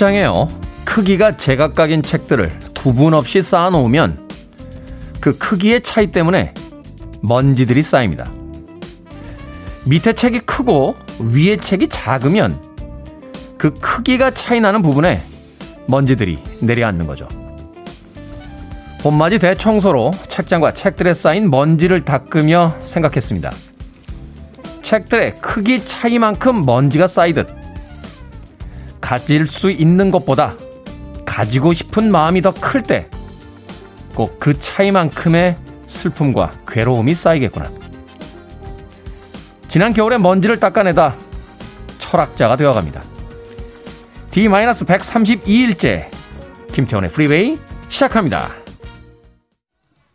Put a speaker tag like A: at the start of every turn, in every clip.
A: 책장에요. 크기가 제각각인 책들을 구분 없이 쌓아놓으면 그 크기의 차이 때문에 먼지들이 쌓입니다. 밑에 책이 크고 위에 책이 작으면 그 크기가 차이 나는 부분에 먼지들이 내려앉는 거죠. 봄맞이 대청소로 책장과 책들에 쌓인 먼지를 닦으며 생각했습니다. 책들의 크기 차이만큼 먼지가 쌓이듯 가질 수 있는 것보다 가지고 싶은 마음이 더 클 때 꼭 그 차이만큼의 슬픔과 괴로움이 쌓이겠구나. 지난 겨울에 먼지를 닦아내다 철학자가 되어갑니다. D-132일째 김태훈의 프리웨이 시작합니다.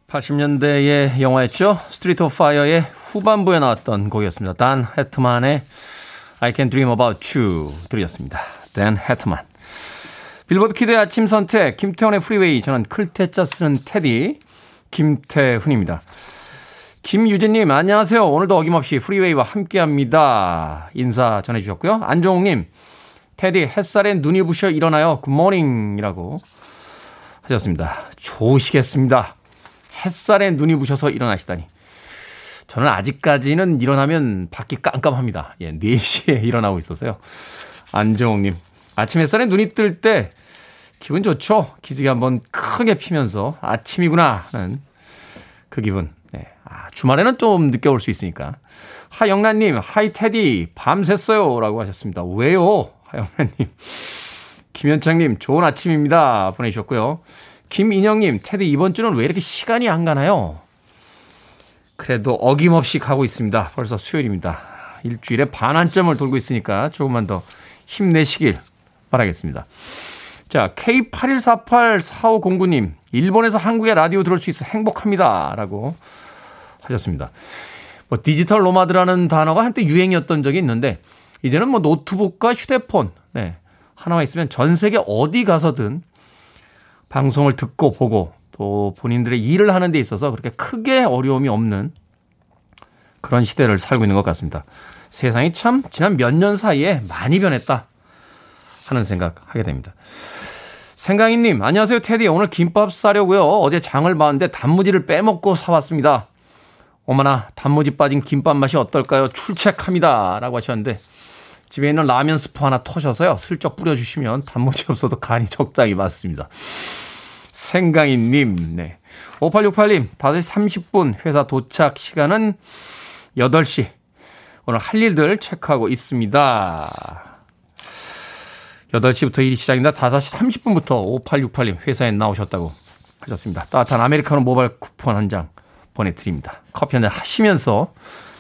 A: 80년대의 영화였죠. Streets of Fire의 후반부에 나왔던 곡이었습니다. 댄 하트만의 I Can Dream About You 들으셨습니다. 댄 하트만. 빌보드 kid의 아침 선택 김태훈의 프리웨이 저는 클 태 자 쓰는 테디 김태훈입니다. 김유진님 안녕하세요. 오늘도 어김없이 프리웨이와 함께 합니다. 인사 전해주셨고요. 안종욱님 테디 햇살에 눈이 부셔 일어나요. good morning이라고 하셨습니다. 좋으시겠습니다. 햇살에 눈이 부셔서 일어나시다니. 저는 아직까지는 일어나면 밖이 깜깜합니다. 예, 4시에 일어나고 있어서요. 안정욱님, 아침 햇살에 눈이 뜰 때 기분 좋죠? 기지개 한번 크게 피면서 아침이구나 하는 그 기분. 네. 아, 주말에는 좀 늦게 올 수 있으니까. 하영란님, 하이 테디, 밤샜어요. 라고 하셨습니다. 왜요? 하영란님. 김현창님, 좋은 아침입니다. 보내주셨고요. 김인영님, 테디 이번 주는 왜 이렇게 시간이 안 가나요? 그래도 어김없이 가고 있습니다. 벌써 수요일입니다. 일주일에 반환점을 돌고 있으니까 조금만 더 힘내시길 바라겠습니다. 자, K81484509님, 일본에서 한국의 라디오 들을 수 있어 행복합니다. 라고 하셨습니다. 뭐 디지털 노마드라는 단어가 한때 유행이었던 적이 있는데, 이제는 뭐 노트북과 휴대폰, 네, 하나만 있으면 전 세계 어디 가서든 방송을 듣고 보고 또 본인들의 일을 하는 데 있어서 그렇게 크게 어려움이 없는 그런 시대를 살고 있는 것 같습니다. 세상이 참 지난 몇 년 사이에 많이 변했다 하는 생각 하게 됩니다. 생강이님, 안녕하세요, 테디. 오늘 김밥 싸려고요. 어제 장을 봤는데 단무지를 빼먹고 사왔습니다. 어머나, 단무지 빠진 김밥 맛이 어떨까요? 출첵합니다. 라고 하셨는데, 집에 있는 라면 스프 하나 터셔서요. 슬쩍 뿌려주시면 단무지 없어도 간이 적당히 맞습니다. 생강이님, 네. 5868님, 5시 30분 회사 도착 시간은 8시. 오늘 할 일들 체크하고 있습니다. 8시부터 일이 시작입니다. 5시 30분부터 5868님 회사에 나오셨다고 하셨습니다. 따뜻한 아메리카노 모바일 쿠폰 한 장 보내드립니다. 커피 한 잔 하시면서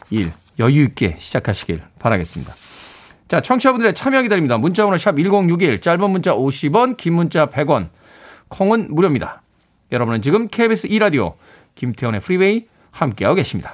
A: 일 여유 있게 시작하시길 바라겠습니다. 자, 청취자분들의 참여 기다립니다. 문자번호 샵 1061, 짧은 문자 50원, 긴 문자 100원, 콩은 무료입니다. 여러분은 지금 KBS 2라디오 김태훈의 프리웨이 함께하고 계십니다.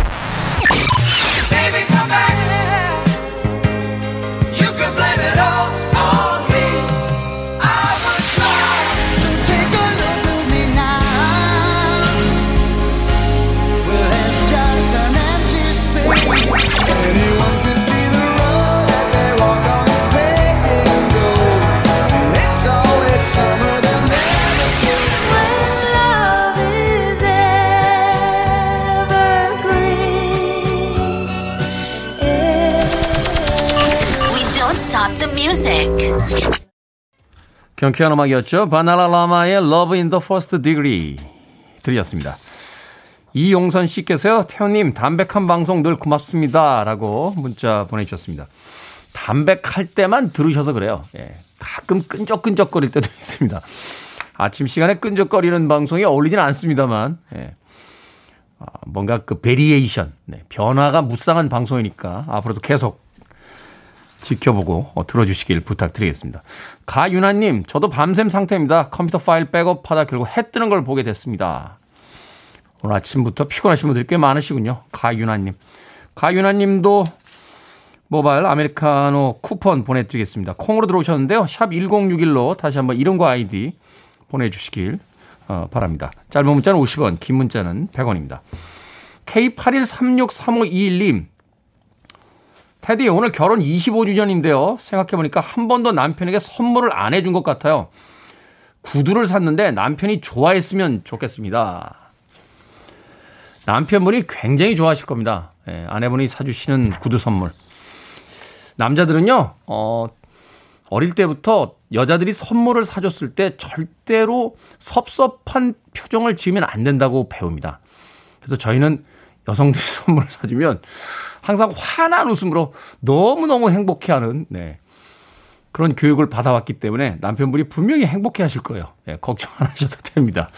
A: 경쾌한 음악이었죠. 바나나라마의 Love in the First Degree 들으셨습니다. 이용선 씨께서요. 태훈님 담백한 방송 늘 고맙습니다. 라고 문자 보내주셨습니다. 담백할 때만 들으셔서 그래요. 예, 가끔 끈적끈적거릴 때도 있습니다. 아침 시간에 끈적거리는 방송이 어울리진 않습니다만 예. 어, 뭔가 그 variation, 네, 변화가 무쌍한 방송이니까 앞으로도 계속 지켜보고 어, 들어주시길 부탁드리겠습니다. 가윤아님, 저도 밤샘 상태입니다. 컴퓨터 파일 백업하다 결국 해 뜨는 걸 보게 됐습니다. 오늘 아침부터 피곤하신 분들이 꽤 많으시군요. 가윤아님. 가윤아님도 모바일 아메리카노 쿠폰 보내드리겠습니다. 콩으로 들어오셨는데요. 샵 1061로 다시 한번 이름과 아이디 보내주시길 어, 바랍니다. 짧은 문자는 50원, 긴 문자는 100원입니다. K81363521님, 테디, 오늘 결혼 25주년인데요. 생각해보니까 한 번도 남편에게 선물을 안 해준 것 같아요. 구두를 샀는데 남편이 좋아했으면 좋겠습니다. 남편분이 굉장히 좋아하실 겁니다. 예, 아내분이 사주시는 구두 선물. 남자들은요, 어, 어릴 때부터 여자들이 선물을 사줬을 때 절대로 섭섭한 표정을 지으면 안 된다고 배웁니다. 그래서 저희는 여성들이 선물을 사주면 항상 환한 웃음으로 너무너무 행복해 하는, 네. 그런 교육을 받아왔기 때문에 남편분이 분명히 행복해 하실 거예요. 네, 걱정 안 하셔도 됩니다.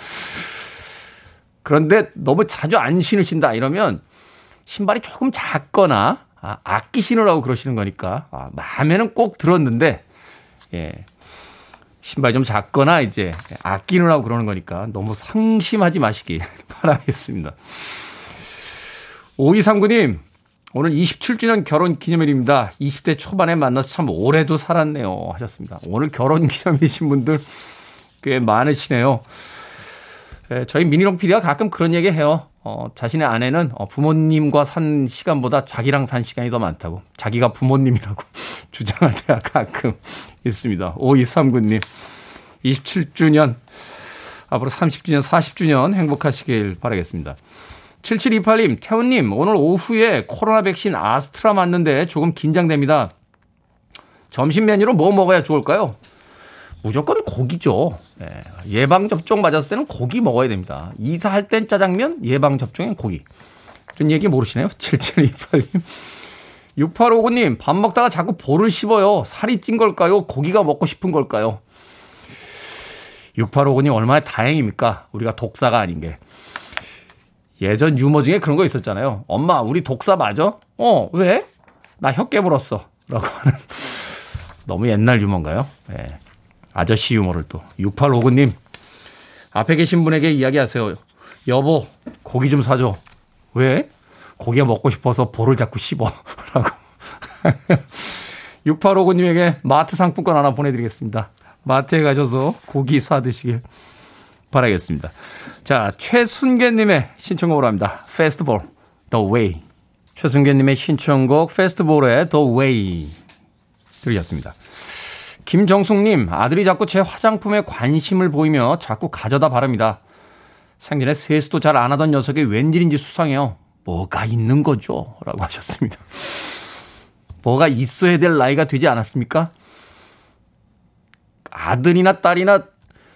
A: 그런데 너무 자주 안 신으신다 이러면 신발이 조금 작거나 아, 아끼 신으라고 그러시는 거니까 아, 마음에는 꼭 들었는데 예. 신발이 좀 작거나 이제 아끼느라고 그러는 거니까 너무 상심하지 마시기 바라겠습니다. 5239님, 오늘 27주년 결혼 기념일입니다. 20대 초반에 만나서 참 오래도 살았네요. 하셨습니다. 오늘 결혼 기념일이신 분들 꽤 많으시네요. 예, 저희 미니롱 PD가 가끔 그런 얘기 해요. 어, 자신의 아내는 어, 부모님과 산 시간보다 자기랑 산 시간이 더 많다고. 자기가 부모님이라고 주장할 때가 가끔 있습니다. 5239님, 27주년, 앞으로 30주년, 40주년 행복하시길 바라겠습니다. 7728님, 태훈님, 오늘 오후에 코로나 백신 아스트라 맞는데 조금 긴장됩니다. 점심 메뉴로 뭐 먹어야 좋을까요? 무조건 고기죠. 예. 예방접종 맞았을 때는 고기 먹어야 됩니다. 이사할 땐 짜장면, 예방 접종엔 고기. 그런 얘기 모르시네요? 7728님. 6859님, 밥 먹다가 자꾸 볼을 씹어요. 살이 찐 걸까요? 고기가 먹고 싶은 걸까요? 6859님, 얼마나 다행입니까? 우리가 독사가 아닌 게. 예전 유머 중에 그런 거 있었잖아요. 엄마, 우리 독사 맞아? 어, 왜? 나 혀 깨물었어. 라고 하는. 너무 옛날 유머인가요? 예. 네. 아저씨 유머를 또. 6859님, 앞에 계신 분에게 이야기하세요. 여보, 고기 좀 사줘. 왜? 고기가 먹고 싶어서 볼을 자꾸 씹어. 라고. 6859님에게 마트 상품권 하나 보내드리겠습니다. 마트에 가셔서 고기 사드시길 바라겠습니다. 자, 최순계님의 신청곡으로 합니다. 페스티벌, The Way. 최순계님의 신청곡 페스티벌의 The Way 들으셨습니다. 김정숙님, 아들이 자꾸 제 화장품에 관심을 보이며 자꾸 가져다 바릅니다. 생전에 세수도 잘 안 하던 녀석이 웬일인지 수상해요. 뭐가 있는 거죠? 라고 하셨습니다. 뭐가 있어야 될 나이가 되지 않았습니까? 아들이나 딸이나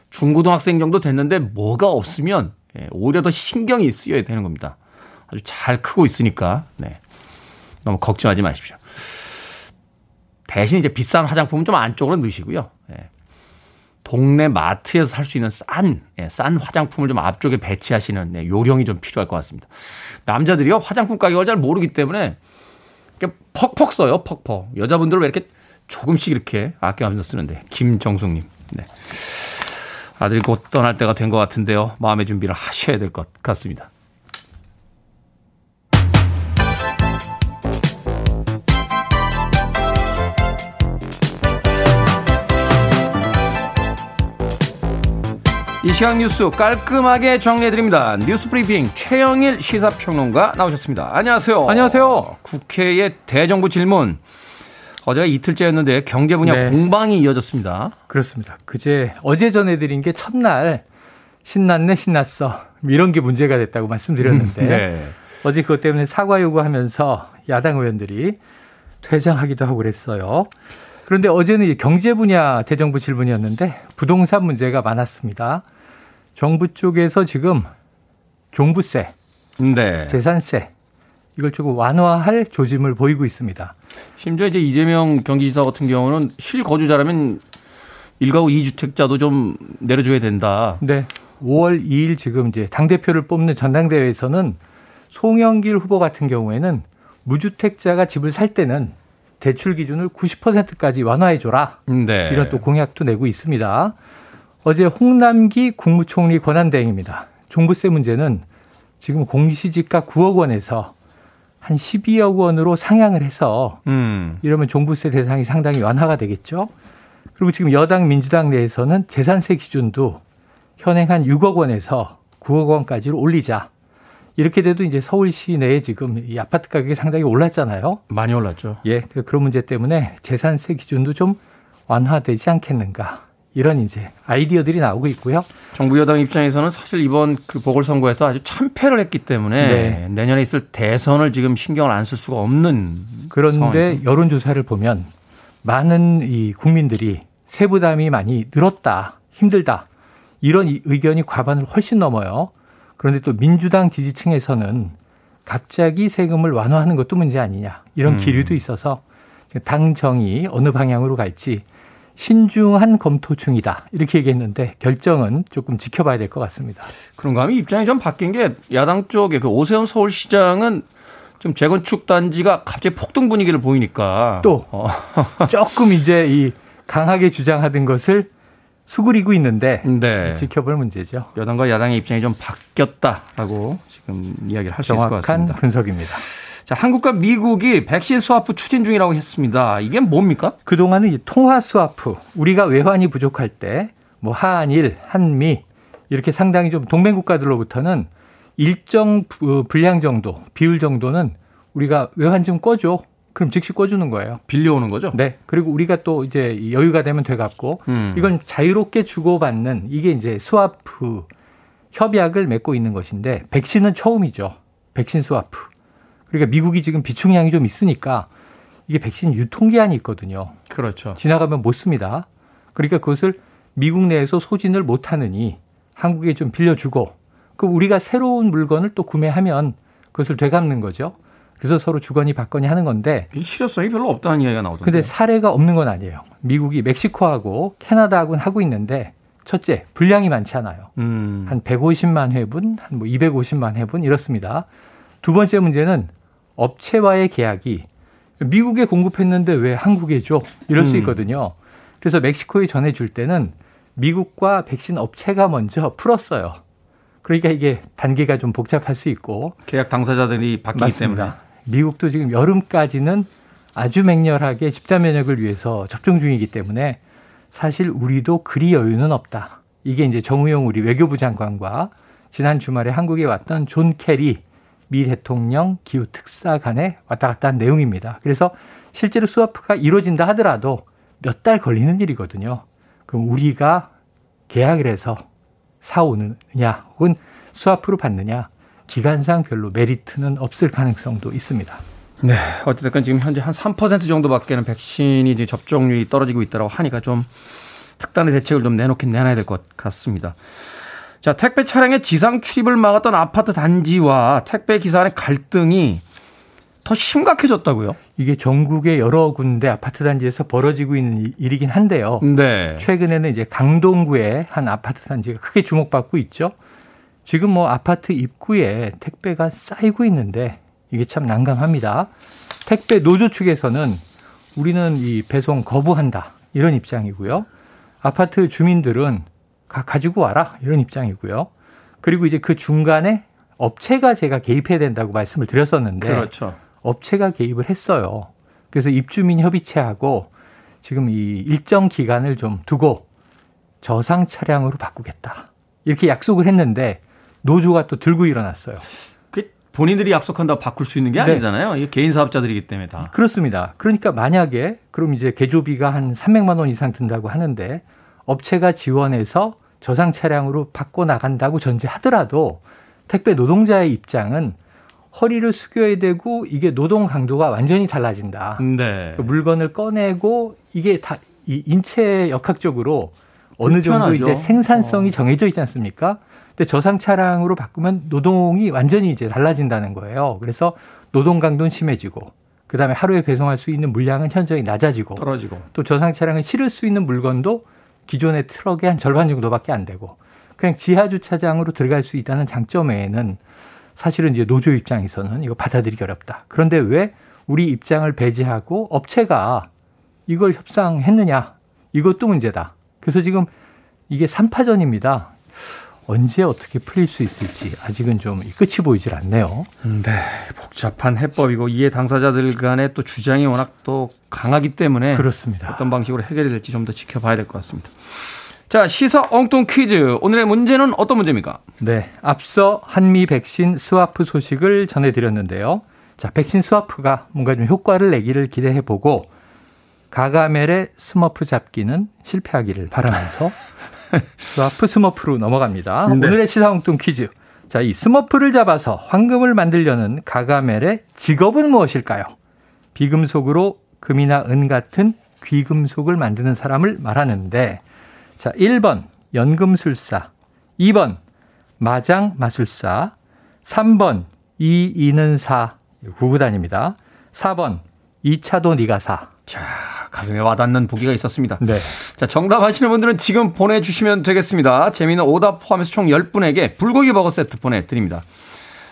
A: 중고등학생 정도 됐는데 뭐가 없으면 예, 오히려 더 신경이 쓰여야 되는 겁니다. 아주 잘 크고 있으니까 네. 너무 걱정하지 마십시오. 대신 이제 비싼 화장품은 좀 안쪽으로 넣으시고요. 예. 동네 마트에서 살 수 있는 싼, 예, 싼 화장품을 좀 앞쪽에 배치하시는 예, 요령이 좀 필요할 것 같습니다. 남자들이요, 화장품 가격을 잘 모르기 때문에 퍽퍽 써요, 퍽퍽. 여자분들은 왜 이렇게 조금씩 이렇게 아껴가면서 쓰는데. 김정숙님. 네. 아들이 곧 떠날 때가 된 것 같은데요. 마음의 준비를 하셔야 될 것 같습니다. 이 시각 뉴스 깔끔하게 정리해드립니다. 뉴스 브리핑 최영일 시사평론가 나오셨습니다. 안녕하세요.
B: 안녕하세요.
A: 국회의 대정부 질문. 어제가 이틀째였는데 경제 분야 네. 공방이 이어졌습니다.
B: 그렇습니다. 그제 어제 전해드린 게 첫날 신났네 신났어 이런 게 문제가 됐다고 말씀드렸는데 네. 어제 그것 때문에 사과 요구하면서 야당 의원들이 퇴장하기도 하고 그랬어요. 그런데 어제는 경제 분야 대정부 질문이었는데 부동산 문제가 많았습니다. 정부 쪽에서 지금 종부세, 네. 재산세 이걸 조금 완화할 조짐을 보이고 있습니다.
A: 심지어 이제 이재명 경기지사 같은 경우는 실거주자라면 1가구 2주택자도 좀 내려줘야 된다.
B: 네. 5월 2일 지금 이제 당대표를 뽑는 전당대회에서는 송영길 후보 같은 경우에는 무주택자가 집을 살 때는 대출 기준을 90%까지 완화해 줘라. 네. 이런 또 공약도 내고 있습니다. 어제 홍남기 국무총리 권한대행입니다. 종부세 문제는 지금 공시지가 9억 원에서 한 12억 원으로 상향을 해서 음. 이러면 종부세 대상이 상당히 완화가 되겠죠. 그리고 지금 여당 민주당 내에서는 재산세 기준도 현행 한 6억 원에서 9억 원까지로 올리자 이렇게 돼도 이제 서울 시 내에 지금 이 아파트 가격이 상당히 올랐잖아요.
A: 많이 올랐죠.
B: 예, 그 그런 문제 때문에 재산세 기준도 좀 완화되지 않겠는가. 이런 이제 아이디어들이 나오고 있고요.
A: 정부 여당 입장에서는 사실 이번 그 보궐선거에서 아주 참패를 했기 때문에 네. 내년에 있을 대선을 지금 신경을 안 쓸 수가 없는
B: 그런데
A: 상황이죠.
B: 여론조사를 보면 많은 이 국민들이 세부담이 많이 늘었다, 힘들다 이런 의견이 과반을 훨씬 넘어요. 그런데 또 민주당 지지층에서는 갑자기 세금을 완화하는 것도 문제 아니냐 이런 음. 기류도 있어서 당 정이 어느 방향으로 갈지 신중한 검토 중이다. 이렇게 얘기했는데 결정은 조금 지켜봐야 될 것 같습니다.
A: 그런가 하면 입장이 좀 바뀐 게 야당 쪽에 그 오세훈 서울시장은 좀 재건축 단지가 갑자기 폭등 분위기를 보이니까
B: 또 어. 조금 이제 이 강하게 주장하던 것을 수그리고 있는데 네. 지켜볼 문제죠.
A: 여당과 야당의 입장이 좀 바뀌었다라고 지금 이야기를 할 수 있을 것 같습니다.
B: 분석입니다.
A: 자, 한국과 미국이 백신 스와프 추진 중이라고 했습니다. 이게 뭡니까?
B: 그동안은 통화 스와프, 우리가 외환이 부족할 때 뭐 한일, 한미 이렇게 상당히 좀 동맹 국가들로부터는 일정 분량 정도, 비율 정도는 우리가 외환 좀 꿔줘. 그럼 즉시 꿔주는 거예요.
A: 빌려오는 거죠?
B: 네. 그리고 우리가 또 이제 여유가 되면 돼갖고 음. 이건 자유롭게 주고받는 이게 이제 스와프 협약을 맺고 있는 것인데 백신은 처음이죠. 백신 스와프. 그러니까 미국이 지금 비축량이 좀 있으니까 이게 백신 유통기한이 있거든요.
A: 그렇죠.
B: 지나가면 못 씁니다. 그러니까 그것을 미국 내에서 소진을 못 하느니 한국에 좀 빌려주고 그 우리가 새로운 물건을 또 구매하면 그것을 되갚는 거죠. 그래서 서로 주거니 받거니 하는 건데
A: 실효성이 별로 없다는 이야기가 나오던데.
B: 근데 사례가 없는 건 아니에요. 미국이 멕시코하고 캐나다하고는 하고 있는데 첫째 분량이 많지 않아요. 음. 한 150만 회분, 한 뭐 250만 회분 이렇습니다. 두 번째 문제는 업체와의 계약이 미국에 공급했는데 왜 한국에 줘? 이럴 수 음. 있거든요. 그래서 멕시코에 전해줄 때는 미국과 백신 업체가 먼저 풀었어요. 그러니까 이게 단계가 좀 복잡할 수 있고
A: 계약 당사자들이 바뀌기 맞습니다. 때문에
B: 미국도 지금 여름까지는 아주 맹렬하게 집단 면역을 위해서 접종 중이기 때문에 사실 우리도 그리 여유는 없다. 이게 이제 정의용 우리 외교부 장관과 지난 주말에 한국에 왔던 존 케리 미 대통령 기후 특사 간에 왔다 갔다 한 내용입니다. 그래서 실제로 스와프가 이루어진다 하더라도 몇 달 걸리는 일이거든요. 그럼 우리가 계약을 해서 사오느냐 혹은 스와프로 받느냐 기간상 별로 메리트는 없을 가능성도 있습니다.
A: 네. 어쨌든 지금 현재 한 3% 정도밖에는 백신이 이제 접종률이 떨어지고 있다고 하니까 좀 특단의 대책을 좀 내놓긴 내놔야 될 것 같습니다. 자, 택배 차량의 지상 출입을 막았던 아파트 단지와 택배 기사 간의 갈등이 더 심각해졌다고요?
B: 이게 전국의 여러 군데 아파트 단지에서 벌어지고 있는 일이긴 한데요. 네. 최근에는 이제 강동구의 한 아파트 단지가 크게 주목받고 있죠. 지금 뭐 아파트 입구에 택배가 쌓이고 있는데 이게 참 난감합니다. 택배 노조 측에서는 우리는 이 배송 거부한다 이런 입장이고요. 아파트 주민들은 가, 가지고 와라 이런 입장이고요. 그리고 이제 그 중간에 업체가 제가 개입해야 된다고 말씀을 드렸었는데 그렇죠. 업체가 개입을 했어요. 그래서 입주민 협의체하고 지금 이 일정 기간을 좀 두고 저상 차량으로 바꾸겠다. 이렇게 약속을 했는데 노조가 또 들고 일어났어요.
A: 그 본인들이 약속한다고 바꿀 수 있는 게 네. 아니잖아요. 이게 개인 사업자들이기 때문에 다.
B: 그렇습니다. 그러니까 만약에 그럼 이제 개조비가 한 300만 원 이상 든다고 하는데 업체가 지원해서 저상 차량으로 바꿔 나간다고 전제하더라도 택배 노동자의 입장은 허리를 숙여야 되고 이게 노동 강도가 완전히 달라진다. 네. 그 물건을 꺼내고 이게 다 이 인체 역학적으로 어느 정도 이제 생산성이 어. 정해져 있지 않습니까? 근데 저상 차량으로 바꾸면 노동이 완전히 이제 달라진다는 거예요. 그래서 노동 강도는 심해지고 그다음에 하루에 배송할 수 있는 물량은 현저히 낮아지고
A: 떨어지고
B: 또 저상 차량을 실을 수 있는 물건도 기존의 트럭의 한 절반 정도밖에 안 되고 그냥 지하 주차장으로 들어갈 수 있다는 장점 외에는 사실은 이제 노조 입장에서는 이거 받아들이기 어렵다. 그런데 왜 우리 입장을 배제하고 업체가 이걸 협상했느냐? 이것도 문제다. 그래서 지금 이게 3파전입니다. 언제 어떻게 풀릴 수 있을지 아직은 좀 끝이 보이질 않네요.
A: 네, 복잡한 해법이고 이해 당사자들 간의 또 주장이 워낙 또 강하기 때문에
B: 그렇습니다.
A: 어떤 방식으로 해결이 될지 좀 더 지켜봐야 될 것 같습니다. 자, 시사 엉뚱 퀴즈. 오늘의 문제는 어떤 문제입니까?
B: 네. 앞서 한미 백신 스와프 소식을 전해드렸는데요. 자, 백신 스와프가 뭔가 좀 효과를 내기를 기대해 보고 가가멜의 스머프 잡기는 실패하기를 바라면서 스와프 스머프로 넘어갑니다. 네. 오늘의 시사 엉뚱 퀴즈. 자, 이 스머프를 잡아서 황금을 만들려는 가가멜의 직업은 무엇일까요? 비금속으로 금이나 은 같은 귀금속을 만드는 사람을 말하는데 자, 1번 연금술사, 2번 마장 마술사, 3번 이 이는 사 구구단입니다. 4번 2차도 니가 사.
A: 자, 가슴에 와닿는 보기가 있었습니다.
B: 네.
A: 자, 정답 아시는 분들은 지금 보내주시면 되겠습니다. 재미있는 오답 포함해서 총 10분에게 불고기 버거 세트 보내드립니다.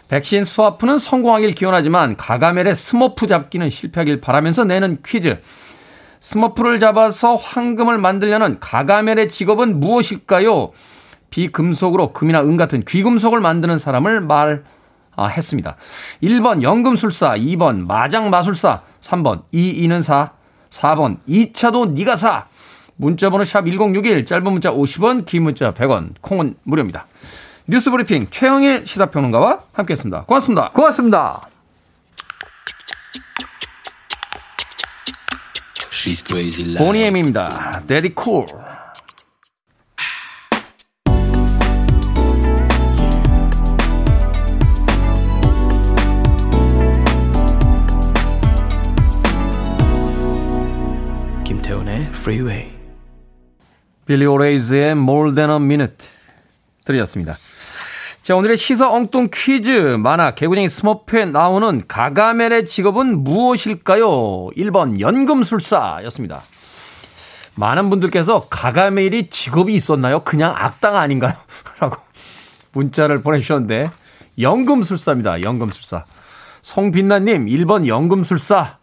A: 백신 스와프는 성공하길 기원하지만 가가멜의 스머프 잡기는 실패하길 바라면서 내는 퀴즈. 스머프를 잡아서 황금을 만들려는 가가멜의 직업은 무엇일까요? 비금속으로 금이나 은 같은 귀금속을 만드는 사람을 말했습니다. 1번 연금술사, 2번 마장마술사, 3번 이이는사, 4번 2차도 니가 사. 문자번호 샵 1061, 짧은 문자 50원, 긴 문자 100원, 콩은 무료입니다. 뉴스 브리핑 최영일 시사평론가와 함께했습니다. 고맙습니다.
B: 고맙습니다.
A: 보니엠입니다. 데디 쿨. 김 Freeway. 빌리 오레이즈의 More Than a Minute 들으셨습니다. 자, 오늘의 시사 엉뚱 퀴즈. 만화 개구쟁이 스머프에 나오는 가가멜의 직업은 무엇일까요? 1번 연금술사였습니다. 많은 분들께서 가가멜이 직업이 있었나요? 그냥 악당 아닌가요? 라고 문자를 보내주셨는데 연금술사입니다. 연금술사. 송빛나님 1번 연금술사.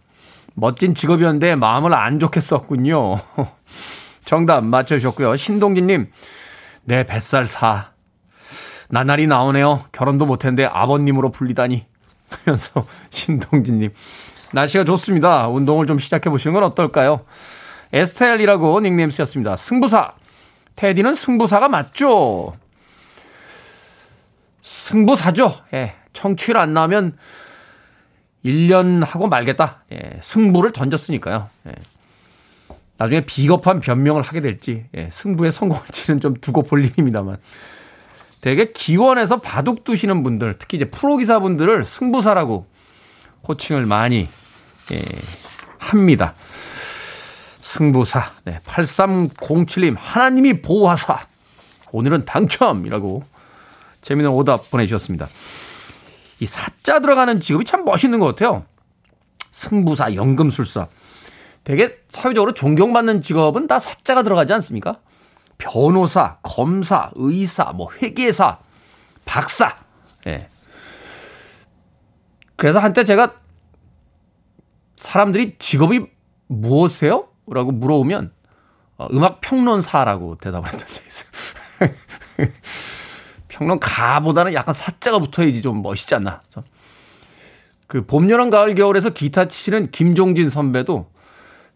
A: 멋진 직업이었는데 마음을 안 좋게 썼군요. 정답 맞춰주셨고요. 신동진님, 내 뱃살 사. 나날이 나오네요. 결혼도 못했는데 아버님으로 불리다니. 하면서 신동진님. 날씨가 좋습니다. 운동을 좀 시작해 보시는 건 어떨까요? 에스텔이라고 닉네임 쓰였습니다. 승부사. 테디는 승부사가 맞죠? 승부사죠. 예. 청취를 안 나오면 1년 하고 말겠다. 예. 승부를 던졌으니까요. 예. 나중에 비겁한 변명을 하게 될지, 예. 승부에 성공할지는 좀 두고 볼 일입니다만. 되게 기원에서 바둑 두시는 분들, 특히 이제 프로 기사분들을 승부사라고 호칭을 많이 예, 합니다. 승부사. 네, 8307님, 하나님이 보호하사. 오늘은 당첨이라고 재미있는 오답 보내주셨습니다. 이 사자 들어가는 직업이 참 멋있는 것 같아요. 승부사, 연금술사. 되게 사회적으로 존경받는 직업은 다 사자가 들어가지 않습니까? 변호사, 검사, 의사, 뭐 회계사, 박사. 예. 그래서 한때 제가 사람들이 직업이 무엇이에요? 라고 물어보면 어, 음악 평론사라고 대답을 했던 적이 있어요. 평론가보다는 약간 사자가 붙어야지 좀 멋있지 않나. 그 봄, 여름, 가을, 겨울에서 기타 치시는 김종진 선배도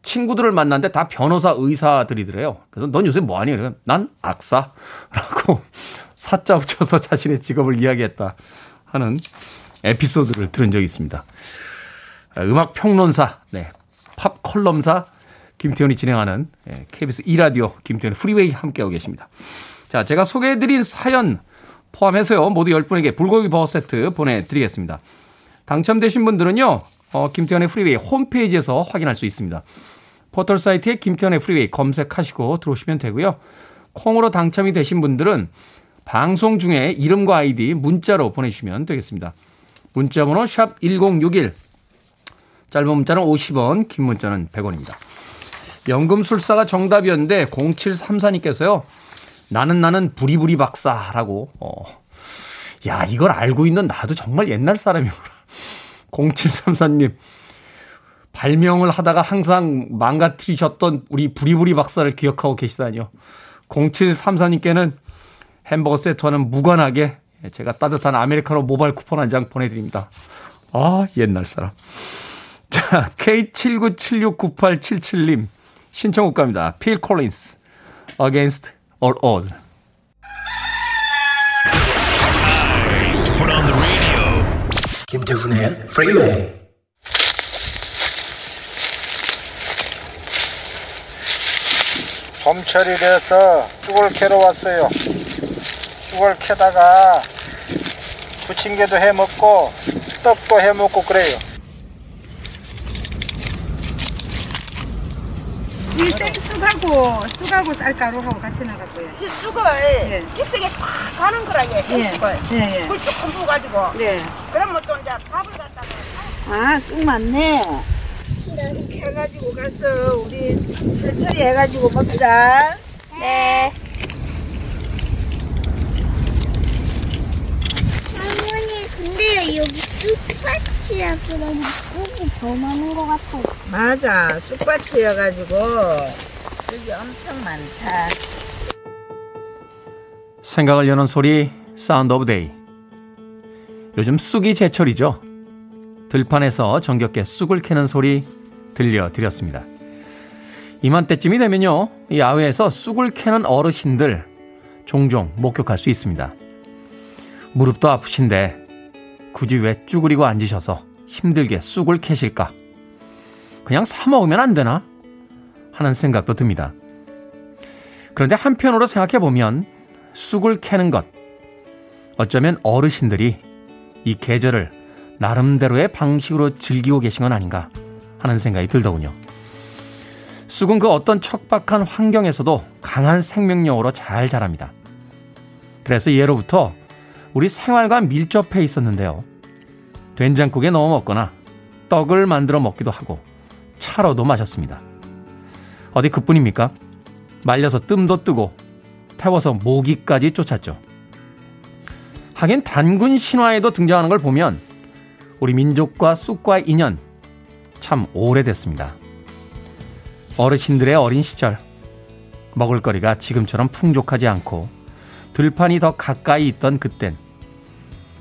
A: 친구들을 만났는데 다 변호사 의사들이더래요. 그래서 넌 요새 뭐 하니? 그러면 난 악사 라고 사자 붙여서 자신의 직업을 이야기했다 하는 에피소드를 들은 적이 있습니다. 음악 평론사, 네. 팝 칼럼사 김태훈이 진행하는 KBS 2라디오 김태훈의 프리웨이 함께하고 계십니다. 자, 제가 소개해드린 사연 포함해서요, 모두 10분에게 불고기 버거 세트 보내드리겠습니다. 당첨되신 분들은요, 어, 김태훈의 프리웨이 홈페이지에서 확인할 수 있습니다. 포털 사이트에 김태훈의 프리웨이 검색하시고 들어오시면 되고요. 콩으로 당첨이 되신 분들은 방송 중에 이름과 아이디 문자로 보내주시면 되겠습니다. 문자 번호 샵 1061. 짧은 문자는 50원, 긴 문자는 100원입니다. 연금술사가 정답이었는데 0734님께서요. 나는 나는 부리부리 박사라고. 어. 야, 이걸 알고 있는 나도 정말 옛날 사람이구나. 0734님. 발명을 하다가 항상 망가뜨리셨던 우리 부리부리 박사를 기억하고 계시다니요. 0734님께는 햄버거 세트와는 무관하게 제가 따뜻한 아메리카노 모바일 쿠폰 한 장 보내드립니다. 아, 옛날 사람. 자, K79769877님 신청곡 갑니다. 필 콜린스, Against or Oz.
C: 김태훈의 Freeway.
D: 봄철이 돼서 쑥을 캐러 왔어요. 쑥을 캐다가 부침개도 해 먹고 떡도 해 먹고 그래요.
E: 이 쑥하고 쑥하고 쌀가루하고 같이 나갔고요.
F: 이 쑥을
E: 예.
F: 이쪽에 탁 가는 거라 얘
E: 예.
F: 쑥을
E: 예, 예.
F: 물 조금 부어가지고
E: 네.
F: 그러면 또 이제 밥을 갖다가
E: 아, 쑥 많네. 쑥 해가지고 가서 우리 설거리 해가지고 먹자.
F: 네
G: 할머니, 근데 여기 쑥밭이야. 그럼 쑥이 더 많은 것 같아.
E: 맞아, 쑥밭이어가지고 쑥이 엄청 많다.
A: 생각을 여는 소리 Sound of Day. 요즘 쑥이 제철이죠. 들판에서 정겹게 쑥을 캐는 소리 들려드렸습니다. 이맘때쯤이 되면요. 야외에서 쑥을 캐는 어르신들 종종 목격할 수 있습니다. 무릎도 아프신데 굳이 왜 쭈그리고 앉으셔서 힘들게 쑥을 캐실까? 그냥 사 먹으면 안 되나? 하는 생각도 듭니다. 그런데 한편으로 생각해 보면 쑥을 캐는 것. 어쩌면 어르신들이 이 계절을 나름대로의 방식으로 즐기고 계신 건 아닌가 하는 생각이 들더군요. 쑥은 그 어떤 척박한 환경에서도 강한 생명력으로 잘 자랍니다. 그래서 예로부터 우리 생활과 밀접해 있었는데요. 된장국에 넣어 먹거나 떡을 만들어 먹기도 하고 차로도 마셨습니다. 어디 그뿐입니까? 말려서 뜸도 뜨고 태워서 모기까지 쫓았죠. 하긴 단군 신화에도 등장하는 걸 보면 우리 민족과 쑥과의 인연 참 오래됐습니다. 어르신들의 어린 시절 먹을거리가 지금처럼 풍족하지 않고 들판이 더 가까이 있던 그땐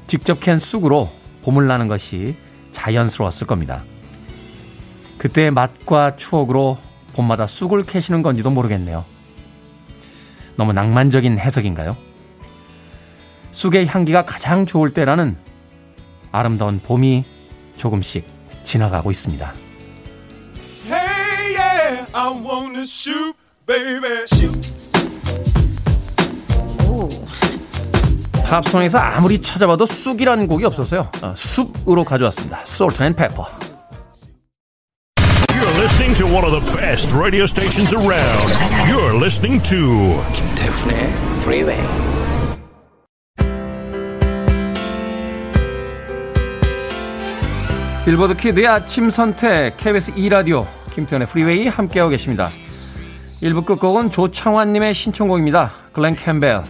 A: 직접 캔 쑥으로 봄을 나는 것이 자연스러웠을 겁니다. 그때의 맛과 추억으로 봄마다 쑥을 캐시는 건지도 모르겠네요. 너무 낭만적인 해석인가요? 쑥의 향기가 가장 좋을 때라는 아름다운 봄이 조금씩 지나가고 있습니다.
H: Hey, yeah,
A: 팝송에서 아무리 찾아봐도 쑥이라는 곡이 없었어요. 어, 숲으로 가져왔습니다. Salt and Pepper.
I: You're listening to one of the best radio stations around. You're listening to
C: 김태훈의 Freeway.
A: 빌보드 kid의 아침 선택 KBS 2라디오 김태훈의 프리웨이 함께하고 계십니다. 1부 끝곡은 조창환님의 신청곡입니다. 글렌 캠벨,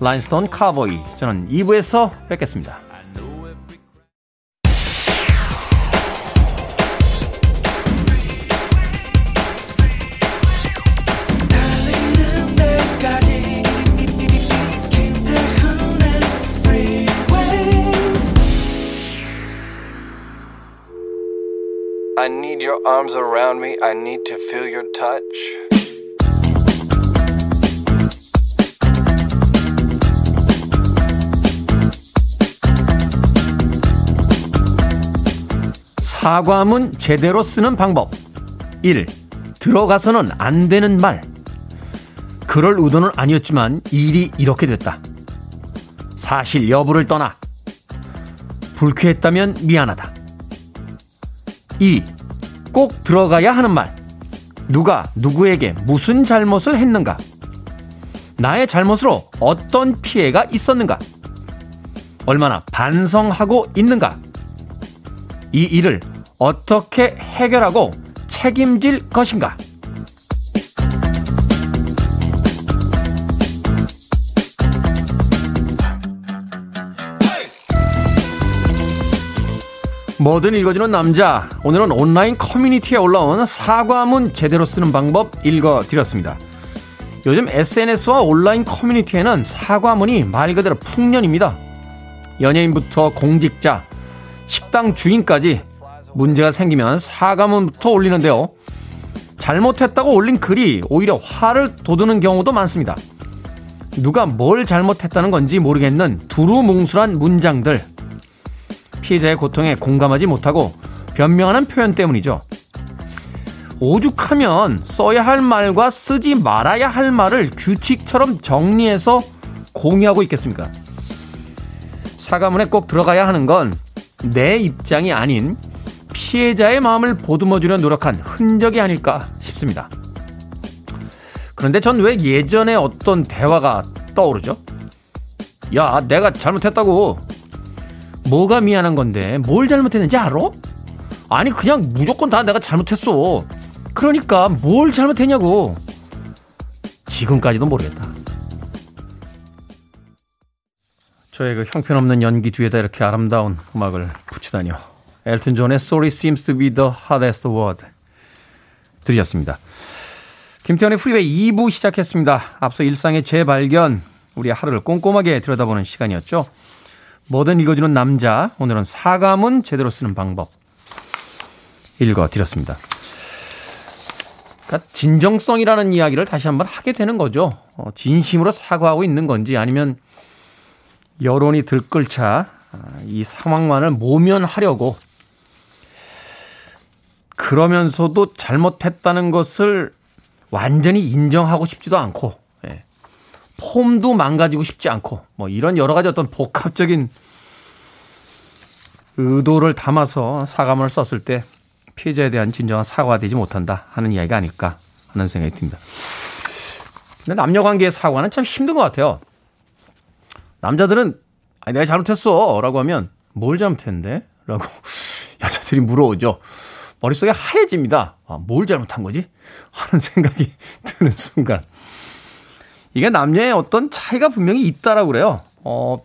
A: Rhinestone Cowboy. 저는 2부에서 뵙겠습니다. 사과문 제대로 쓰는 방법. 1. 들어가서는 안 되는 말. 그럴 의도는 아니었지만 일이 이렇게 됐다. 사실 여부를 떠나. 불쾌했다면 미안하다. 2. 꼭 들어가야 하는 말. 누가 누구에게 무슨 잘못을 했는가? 나의 잘못으로 어떤 피해가 있었는가? 얼마나 반성하고 있는가? 이 일을 어떻게 해결하고 책임질 것인가? 뭐든 읽어주는 남자. 오늘은 온라인 커뮤니티에 올라온 사과문 제대로 쓰는 방법 읽어드렸습니다. 요즘 SNS와 온라인 커뮤니티에는 사과문이 말 그대로 풍년입니다. 연예인부터 공직자, 식당 주인까지 문제가 생기면 사과문부터 올리는데요. 잘못했다고 올린 글이 오히려 화를 돋우는 경우도 많습니다. 누가 뭘 잘못했다는 건지 모르겠는 두루뭉술한 문장들. 피해자의 고통에 공감하지 못하고 변명하는 표현 때문이죠. 오죽하면 써야 할 말과 쓰지 말아야 할 말을 규칙처럼 정리해서 공유하고 있겠습니까? 사과문에 꼭 들어가야 하는 건 내 입장이 아닌 피해자의 마음을 보듬어주려 노력한 흔적이 아닐까 싶습니다. 그런데 전 왜 예전에 어떤 대화가 떠오르죠? 야, 내가 잘못했다고. 뭐가 미안한 건데, 뭘 잘못했는지 알아? 아니, 그냥 무조건 다 내가 잘못했어. 그러니까 뭘 잘못했냐고. 지금까지도 모르겠다. 저의 그 형편없는 연기 뒤에다 이렇게 아름다운 음악을 붙이다니요. 엘튼 존의 Sorry seems to be the hardest word 들으셨습니다. 김태현의 프리웨이 2부 시작했습니다. 앞서 일상의 재발견, 우리 하루를 꼼꼼하게 들여다보는 시간이었죠. 뭐든 읽어주는 남자, 오늘은 사과문 제대로 쓰는 방법 읽어드렸습니다. 그러니까 진정성이라는 이야기를 다시 한번 하게 되는 거죠. 어, 진심으로 사과하고 있는 건지 아니면 여론이 들끓자 이 상황만을 모면하려고 그러면서도 잘못했다는 것을 완전히 인정하고 싶지도 않고 예. 폼도 망가지고 싶지 않고 뭐 이런 여러 가지 어떤 복합적인 의도를 담아서 사과문을 썼을 때 피해자에 대한 진정한 사과가 되지 못한다 하는 이야기가 아닐까 하는 생각이 듭니다. 근데 남녀 관계의 사과는 참 힘든 것 같아요. 남자들은 아니 내가 잘못했어 라고 하면 뭘 잘못했는데? 라고 여자들이 물어오죠. 머릿속에 하얘집니다. 아, 뭘 잘못한 거지? 하는 생각이 드는 순간. 이게 남녀의 어떤 차이가 분명히 있다라고 그래요. 어,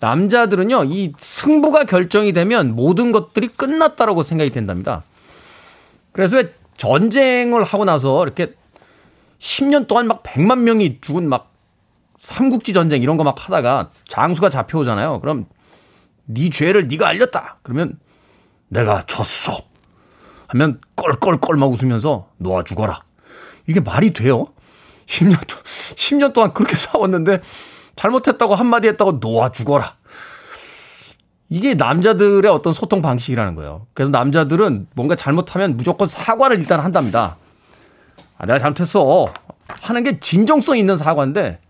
A: 남자들은요, 이 승부가 결정이 되면 모든 것들이 끝났다라고 생각이 된답니다. 그래서 왜 전쟁을 하고 나서 이렇게 10년 동안 막 100만 명이 죽은 막 삼국지 전쟁 이런 거 막 하다가 장수가 잡혀오잖아요. 그럼 네 죄를 네가 알렸다. 그러면 내가 졌어. 하면 껄껄껄 막 웃으면서 놓아 죽어라. 이게 말이 돼요? 10년, 10년 동안 그렇게 싸웠는데 잘못했다고 한마디 했다고 놓아 죽어라. 이게 남자들의 어떤 소통 방식이라는 거예요. 그래서 남자들은 뭔가 잘못하면 무조건 사과를 일단 한답니다. 아, 내가 잘못했어. 하는 게 진정성 있는 사과인데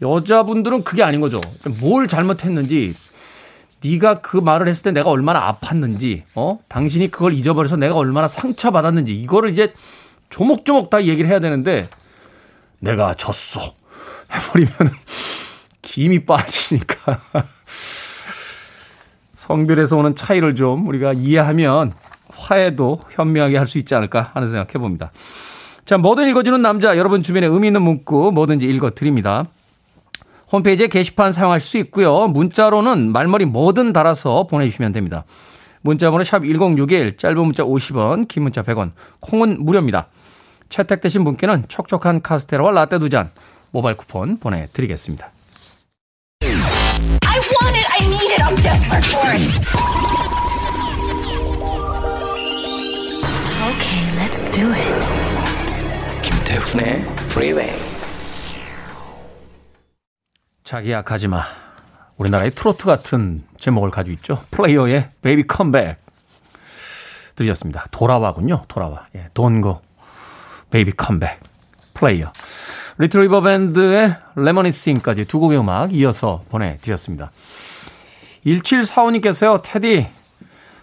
A: 여자분들은 그게 아닌 거죠. 뭘 잘못했는지 네가 그 말을 했을 때 내가 얼마나 아팠는지, 어? 당신이 그걸 잊어버려서 내가 얼마나 상처받았는지 이거를 이제 조목조목 다 얘기를 해야 되는데 내가 졌어. 해버리면 김이 빠지니까 성별에서 오는 차이를 좀 우리가 이해하면 화해도 현명하게 할 수 있지 않을까 하는 생각 해봅니다. 자, 뭐든 읽어주는 남자, 여러분 주변에 의미 있는 문구 뭐든지 읽어드립니다. 홈페이지에 게시판 사용하실 수 있고요. 문자로는 말머리 뭐든 달아서 보내주시면 됩니다. 문자번호 샵 1061, 짧은 문자 50원, 긴 문자 100원, 콩은 무료입니다. 채택되신 분께는 촉촉한 카스테라와 라떼 두 잔 모바일 쿠폰 보내드리겠습니다.
J: I want it, I need it, I'm desperate for it.
C: Okay, let's do it.
K: 김태훈의 Freeway.
A: 자기야 가지마. 우리나라의 트로트 같은 제목을 가지고 있죠. 플레이어의 Baby Come Back 들으셨습니다. 돌아와군요. 돌아와. 예, Don't go Baby Come Back 플레이어. 리틀 리버 밴드의 Reminiscing까지 두 곡의 음악 이어서 보내드렸습니다. 1745님께서요. 테디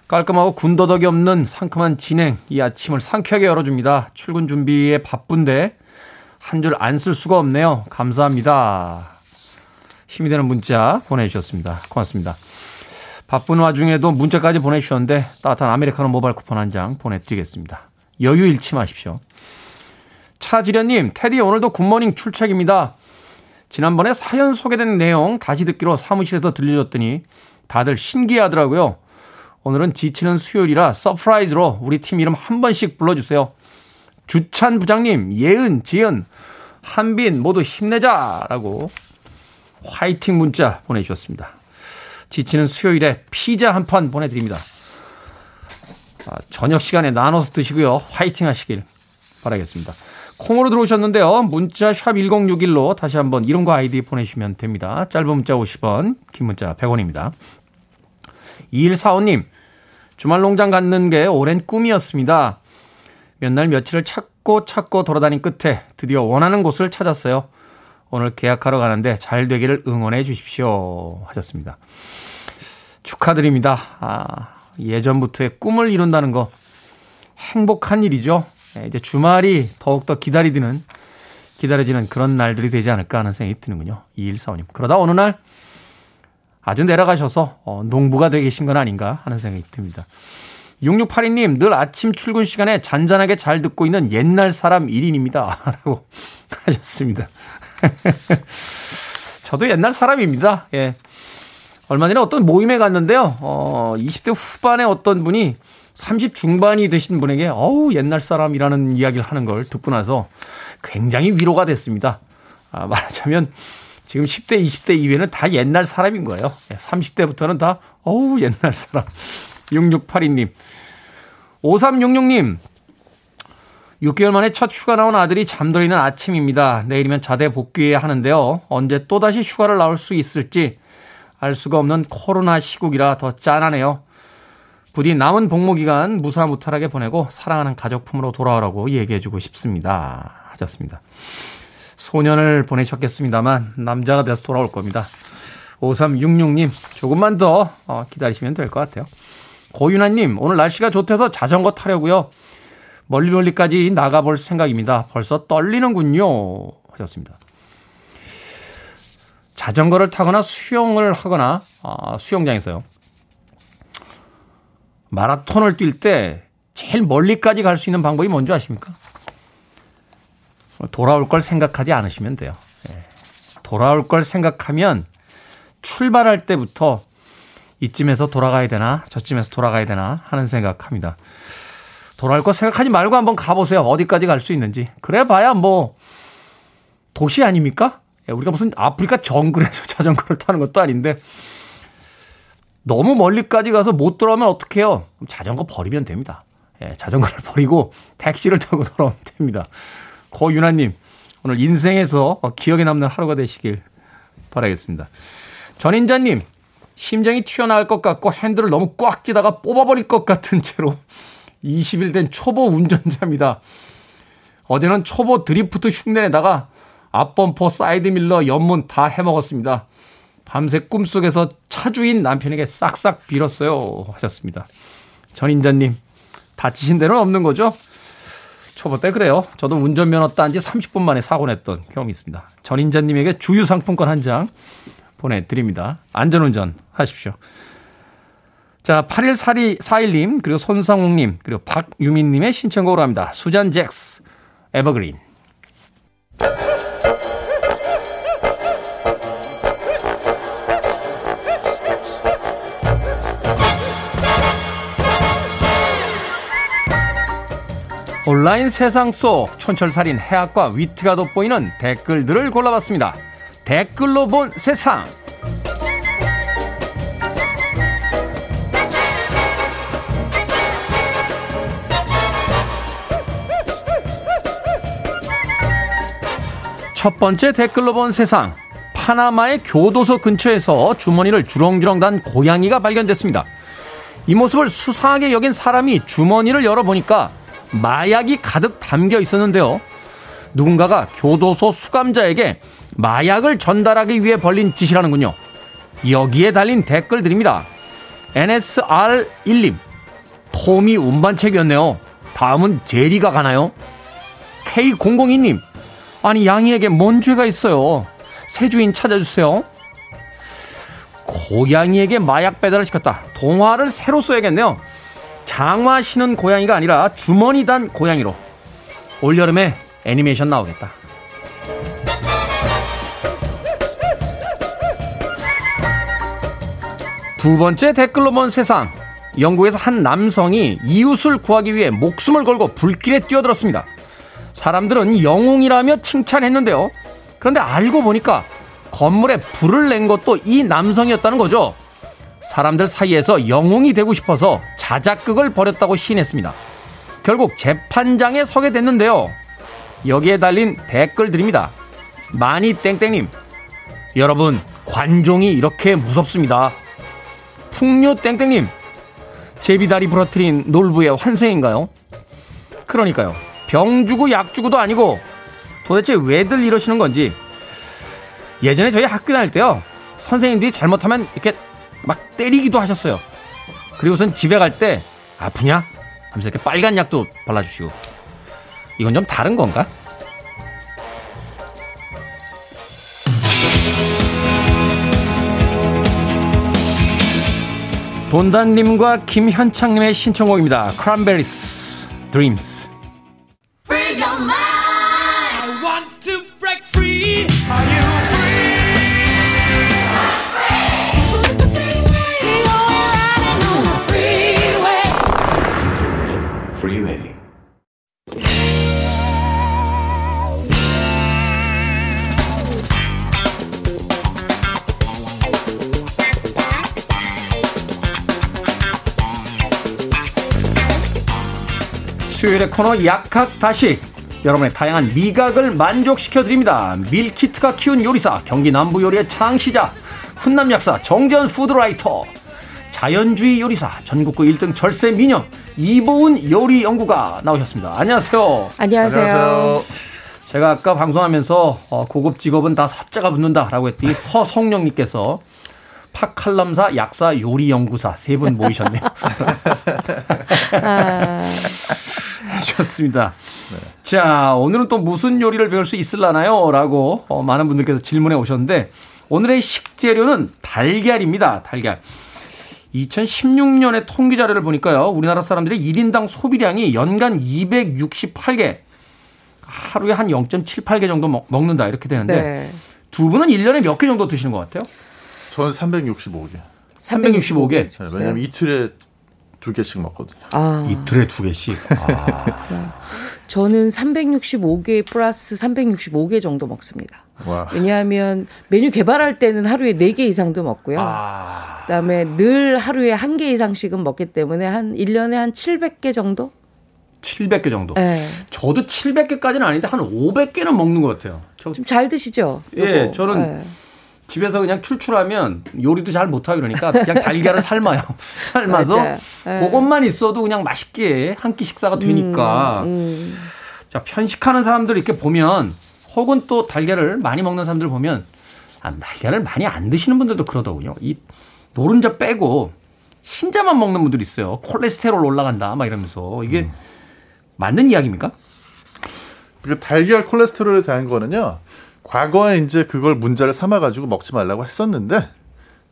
A: 깔끔하고 군더더기 없는 상큼한 진행 이 아침을 상쾌하게 열어줍니다. 출근 준비에 바쁜데 한 줄 안 쓸 수가 없네요. 감사합니다. 힘이 되는 문자 보내주셨습니다. 고맙습니다. 바쁜 와중에도 문자까지 보내주셨는데 따뜻한 아메리카노 모바일 쿠폰 한 장 보내드리겠습니다. 여유 잃지 마십시오. 차지련님, 테디 오늘도 굿모닝 출첵입니다. 지난번에 사연 소개된 내용 다시 듣기로 사무실에서 들려줬더니 다들 신기하더라고요. 오늘은 지치는 수요일이라 surprise로 우리 팀 이름 한 번씩 불러주세요. 주찬 부장님, 예은, 지은, 한빈 모두 힘내자라고 화이팅 문자 보내주셨습니다. 지치는 수요일에 피자 한 판 보내드립니다. 아, 저녁 시간에 나눠서 드시고요. 화이팅 하시길 바라겠습니다. 콩으로 들어오셨는데요. 문자 샵 1061로 다시 한번 이름과 아이디 보내주시면 됩니다. 짧은 문자 50원, 긴 문자 100원입니다. 2145님, 주말 농장 갖는 게 오랜 꿈이었습니다. 몇 날 며칠을 찾고 찾고 돌아다닌 끝에 드디어 원하는 곳을 찾았어요. 오늘 계약하러 가는데 잘 되기를 응원해 주십시오. 하셨습니다. 축하드립니다. 아, 예전부터의 꿈을 이룬다는 거 행복한 일이죠. 예, 이제 주말이 더욱더 기다리는, 기다려지는 그런 날들이 되지 않을까 하는 생각이 드는군요. 2145님. 그러다 어느 날 아주 내려가셔서 어, 농부가 되게 계신 건 아닌가 하는 생각이 듭니다. 6682님, 늘 아침 출근 시간에 잔잔하게 잘 듣고 있는 옛날 사람 1인입니다. 라고 하셨습니다. 저도 옛날 사람입니다. 예. 얼마 전에 어떤 모임에 갔는데요. 어, 20대 후반에 어떤 분이 30 중반이 되신 분에게 어우 옛날 사람이라는 이야기를 하는 걸 듣고 나서 굉장히 위로가 됐습니다. 아, 말하자면 지금 10대, 20대 이후에는 다 옛날 사람인 거예요. 30대부터는 다 어우 옛날 사람. 6682님. 5366님. 6개월 만에 첫 휴가 나온 아들이 잠들어 있는 아침입니다. 내일이면 자대 복귀해야 하는데요. 언제 또다시 휴가를 나올 수 있을지 알 수가 없는 코로나 시국이라 더 짠하네요. 부디 남은 복무 기간 무사무탈하게 보내고 사랑하는 가족 품으로 돌아오라고 얘기해주고 싶습니다. 하셨습니다. 소년을 보내셨겠습니다만 남자가 돼서 돌아올 겁니다. 5366님 조금만 더 어, 기다리시면 될 것 같아요. 고윤아님 오늘 날씨가 좋대서 자전거 타려고요. 멀리 멀리까지 나가볼 생각입니다. 벌써 떨리는군요. 하셨습니다. 자전거를 타거나 수영을 하거나 아, 수영장에서요. 마라톤을 뛸 때 제일 멀리까지 갈 수 있는 방법이 뭔지 아십니까? 돌아올 걸 생각하지 않으시면 돼요. 예. 돌아올 걸 생각하면 출발할 때부터 이쯤에서 돌아가야 되나 저쯤에서 돌아가야 되나 하는 생각합니다. 돌아올 거 생각하지 말고 한번 가보세요. 어디까지 갈 수 있는지. 그래 봐야 뭐 도시 아닙니까? 예, 우리가 무슨 아프리카 정글에서 자전거를 타는 것도 아닌데 너무 멀리까지 가서 못 돌아오면 어떡해요? 자전거 버리면 됩니다. 예, 자전거를 버리고 택시를 타고 돌아오면 됩니다. 고윤아님, 오늘 인생에서 기억에 남는 하루가 되시길 바라겠습니다. 전인자님, 심장이 튀어나올 것 같고 핸들을 너무 꽉 쥐다가 뽑아버릴 것 같은 채로 20일 된 초보 운전자입니다. 어제는 초보 드리프트 흉내내다가 앞범퍼, 사이드밀러, 옆문 다 해먹었습니다. 밤새 꿈속에서 차주인 남편에게 싹싹 빌었어요. 하셨습니다. 전인자님, 다치신 데는 없는 거죠? 초보 때 그래요. 저도 운전면허 딴 지 30분 만에 사고 냈던 경험이 있습니다. 전인자님에게 주유상품권 한 장 보내드립니다. 안전운전 하십시오. 자, 814241님, 그리고 손상욱님, 그리고 박유민님의 신청곡으로 합니다. 수잔 잭스, 에버그린. 온라인 세상 속 촌철살인 해학과 위트가 돋보이는 댓글들을 골라봤습니다. 댓글로 본 세상. 첫 번째 댓글로 본 세상. 파나마의 교도소 근처에서 주머니를 주렁주렁 단 고양이가 발견됐습니다. 이 모습을 수상하게 여긴 사람이 주머니를 열어보니까 마약이 가득 담겨 있었는데요. 누군가가 교도소 수감자에게 마약을 전달하기 위해 벌린 짓이라는군요. 여기에 달린 댓글들입니다. NSR1님, 톰이 운반책이었네요. 다음은 제리가 가나요? K002님, 아니 양이에게 뭔 죄가 있어요? 새 주인 찾아주세요. 고양이에게 마약 배달을 시켰다. 동화를 새로 써야겠네요. 장화 신은 고양이가 아니라 주머니 단 고양이로 올여름에 애니메이션 나오겠다. 두 번째 댓글로 본 세상. 영국에서 한 남성이 이웃을 구하기 위해 목숨을 걸고 불길에 뛰어들었습니다. 사람들은 영웅이라며 칭찬했는데요. 그런데 알고 보니까 건물에 불을 낸 것도 이 남성이었다는 거죠. 사람들 사이에서 영웅이 되고 싶어서 자작극을 벌였다고 시인했습니다. 결국 재판장에 서게 됐는데요. 여기에 달린 댓글들입니다. 많이 땡땡님. 여러분, 관종이 이렇게 무섭습니다. 풍류 땡땡님. 제비다리 부러뜨린 놀부의 환생인가요? 그러니까요. 병 주고 약 주고도 아니고 도대체 왜들 이러시는 건지 예전에 저희 학교 다닐 때요. 선생님들이 잘못하면 이렇게 막 때리기도 하셨어요. 그리고선 집에 갈 때 아프냐? 하면서 이렇게 빨간 약도 발라주시고 이건 좀 다른 건가? 돈단님과 김현창님의 신청곡입니다. 크란베리스 드림스
L: Freeway.
A: 수요일의 코너 약학 다식 여러분의 다양한 미각을 만족시켜 드립니다. 밀키트가 키운 요리사 경기 남부 요리의 창시자 훈남 약사 정재훈 food writer 자연주의 요리사 전국구 1등 절세 미녀 이보은 요리 연구가 나오셨습니다. 안녕하세요.
M: 안녕하세요.
A: 제가 아까 방송하면서 어, 고급 직업은 다 사자가 붙는다라고 했더니 서성령님께서 food 칼럼사 약사 요리 연구사 세 분 모이셨네요.
M: 아,
A: 좋습니다. 자, 오늘은 또 무슨 요리를 배울 수 있을라나요? 라고 어, 많은 분들께서 질문해 오셨는데 오늘의 식재료는 달걀입니다. 달걀. 2016년의 통계 자료를 보니까요. 우리나라 사람들의 1인당 소비량이 연간 268개. 하루에 한 0.78개 정도 먹, 먹는다 이렇게 되는데
M: 네.
A: 두 분은 1년에 몇 개 정도 드시는 것 같아요?
N: 저는 365개.
A: 365개.
N: 네, 왜냐면 이틀에 두 개씩 먹거든요.
M: 아,
A: 이틀에 두 개씩. 아.
M: 저는 365개 플러스 365개 정도 먹습니다.
N: 와.
M: 왜냐하면 메뉴 개발할 때는 하루에 4개 이상도 먹고요.
A: 아.
M: 그다음에 늘 하루에 한개 이상씩은 먹기 때문에 한 1년에 한 700개 정도?
A: 700개 정도.
M: 네.
A: 저도 700개까지는 아닌데 한 500개는 먹는 것 같아요. 저,
M: 좀잘 드시죠?
A: 예,
M: 요거.
A: 저는
M: 네.
A: 집에서 그냥 출출하면 요리도 잘 못하고 이러니까 그냥 달걀을 삶아요. 삶아서.
M: 예.
A: 그것만 있어도 그냥 맛있게 한 끼 식사가 되니까.
M: 음.
A: 자, 편식하는 사람들 이렇게 보면 혹은 또 달걀을 많이 먹는 사람들 보면 아, 달걀을 많이 안 드시는 분들도 그러더군요. 이 노른자 빼고 흰자만 먹는 분들 있어요. 콜레스테롤 올라간다 막 이러면서 이게
N: 음.
A: 맞는 이야기입니까?
N: 그 달걀 콜레스테롤에 대한 거는요. 과거에 이제 그걸 문제를 삼아 가지고 먹지 말라고 했었는데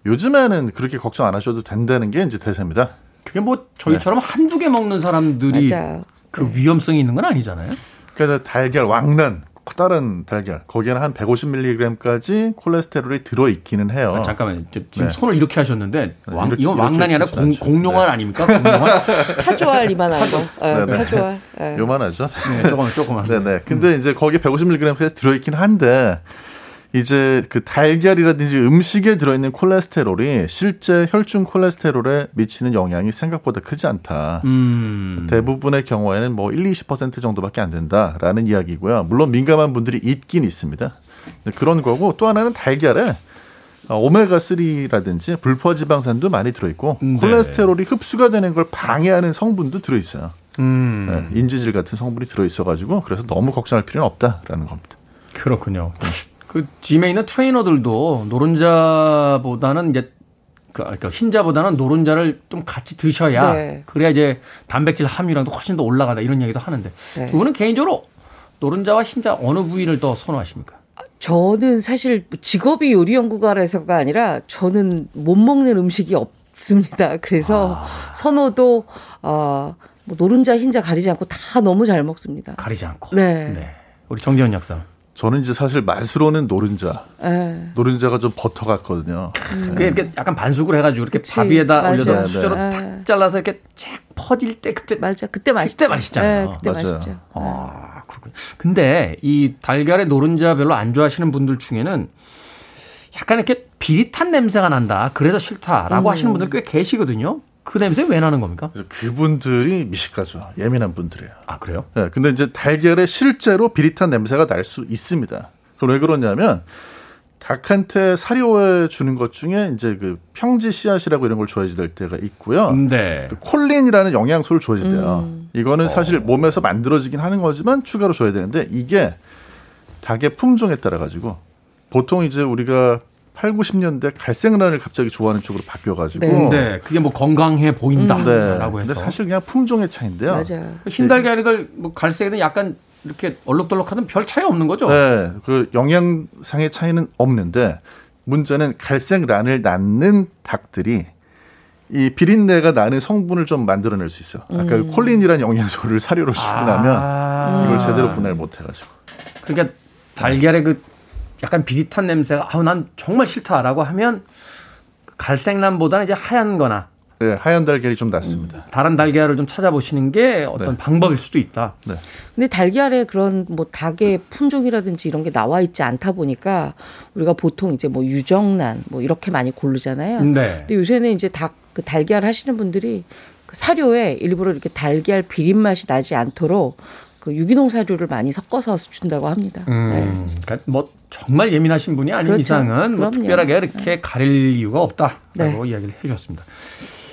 N: 요즘에는 그렇게 걱정 안 하셔도 된다는 게 이제 대세입니다.
A: 그게 뭐 저희처럼 한두 개 먹는 사람들이
M: 네. 맞아요.
A: 그 위험성이 있는 건 아니잖아요.
N: 그래서 달걀 왕란 다른 달걀 거기에는 한 150mg까지 콜레스테롤이 들어 있기는 해요.
A: 아, 잠깐만요. 저- 지금
N: 네.
A: 손을 이렇게 하셨는데 왕,
N: 이렇게-
A: 이건 왕란이 아니라 공. 공룡알
N: 네.
A: 아닙니까? 공룡알?
M: 타조알. 예,
N: 네, 네.
M: 타조알. 예.
N: 요만하죠.
A: 네, 조금 조금만.
N: 네네. 근데 이제 거기에 150mg까지 들어 있긴 한데 이제 그 달걀이라든지 음식에 들어있는 콜레스테롤이 실제 혈중 콜레스테롤에 미치는 영향이 생각보다 크지 않다.
A: 음.
N: 대부분의 경우에는 뭐 1, 20% 정도밖에 안 된다라는 이야기고요. 물론 민감한 분들이 있긴 있습니다. 네, 그런 거고 또 하나는 달걀에 어, 오메가 3라든지 불포 지방산도 많이 들어있고
A: 네.
N: 콜레스테롤이 흡수가 되는 걸 방해하는 성분도 들어있어요.
A: 음.
N: 네, 인지질 같은 성분이 들어있어가지고 그래서 너무 걱정할 필요는 없다라는 겁니다.
A: 그렇군요. 그 짐에 있는 트레이너들도 노른자보다는 이제 그 그러니까 흰자보다는 노른자를 좀 같이 드셔야
M: 네.
A: 그래야 이제 단백질 함유량도 훨씬 더 올라가다 이런 얘기도 하는데
M: 네.
A: 두 분은 개인적으로 노른자와 흰자 어느 부위를 더 선호하십니까?
M: 저는 사실 직업이 요리 연구가라서가 아니라 저는 못 먹는 음식이 없습니다. 그래서
A: 아.
M: 선호도 어, 뭐 노른자 흰자 가리지 않고 다 너무 잘 먹습니다.
A: 가리지 않고.
M: 네.
A: 네. 우리 정재현 약사.
N: 저는 이제 사실 맛으로는 노른자.
M: 예.
N: 노른자가 좀 버터 같거든요.
A: 그게 이렇게 약간 반숙을 해가지고 이렇게
M: 그치,
A: 밥 위에다
M: 맞아요.
A: 올려서
N: 네,
A: 수저로
M: 네.
A: 탁 잘라서 이렇게 쫙 퍼질 때 그때
M: 맞아. 그때 맛있죠.
A: 그때 맛있잖아요.
M: 네, 그때
N: 맞아요.
M: 맛있죠.
A: 아, 그렇군요. 근데 이 달걀의 노른자 별로 안 좋아하시는 분들 중에는 약간 이렇게 비릿한 냄새가 난다. 그래서 싫다라고
M: 음.
A: 하시는 분들 꽤 계시거든요. 그 냄새 왜 나는 겁니까?
N: 그분들이 미식가죠. 예민한 분들이에요.
A: 아 그래요?
N: 네, 근데 이제 달걀에 실제로 비릿한 냄새가 날 수 있습니다. 그럼 왜 그러냐면 닭한테 사료해 주는 것 중에 이제 그 평지 씨앗이라고 이런 걸 줘야지 될 때가 있고요.
A: 네.
N: 그 콜린이라는 영양소를 줘야 돼요.
M: 음.
N: 이거는
A: 어.
N: 사실 몸에서 만들어지긴 하는 거지만 추가로 줘야 되는데 이게 닭의 품종에 따라 가지고 보통 이제 우리가 8, 90년대 갈색 란을 갑자기 좋아하는 쪽으로 바뀌어 가지고
A: 네. 네, 그게 뭐 건강해 보인다라고
N: 네.
A: 해서.
N: 근데 사실 그냥 품종의 차이인데요.
M: 맞아요.
A: 흰 달걀이들 뭐 갈색이든 약간 이렇게 얼룩덜룩하든 별 차이 없는 거죠?
N: 네, 그 영양상의 차이는 없는데 문제는 갈색 란을 낳는 닭들이 이 비린내가 나는 성분을 좀 만들어낼 수 있어요. 아까
A: 음.
N: 콜린이라는 영양소를 사료로 주고 나면 이걸 제대로 분해를 못 해가지고.
A: 그러니까 달걀의 그 약간 비릿한 냄새가 아우 난 정말 싫다라고 하면 갈색란보다는 이제 하얀거나
N: 네, 하얀 달걀이 좀 낫습니다.
A: 다른 달걀을 좀 찾아보시는 게 어떤
N: 네.
A: 방법일 수도 있다.
N: 네.
M: 근데 달걀에 그런 뭐 닭의 품종이라든지 이런 게 나와 있지 않다 보니까 우리가 보통 이제 뭐 유정란 뭐 이렇게 많이 고르잖아요.
A: 네.
M: 근데 요새는 이제 닭 그 달걀 하시는 분들이 그 사료에 일부러 이렇게 달걀 비린 맛이 나지 않도록 그 유기농 사료를 많이 섞어서 준다고 합니다. 네.
A: 음, 그러니까 뭐 정말 예민하신 분이 아닌
M: 그렇죠.
A: 이상은 뭐. 특별하게 이렇게 가릴 이유가 없다라고
M: 네.
A: 이야기를 해주셨습니다.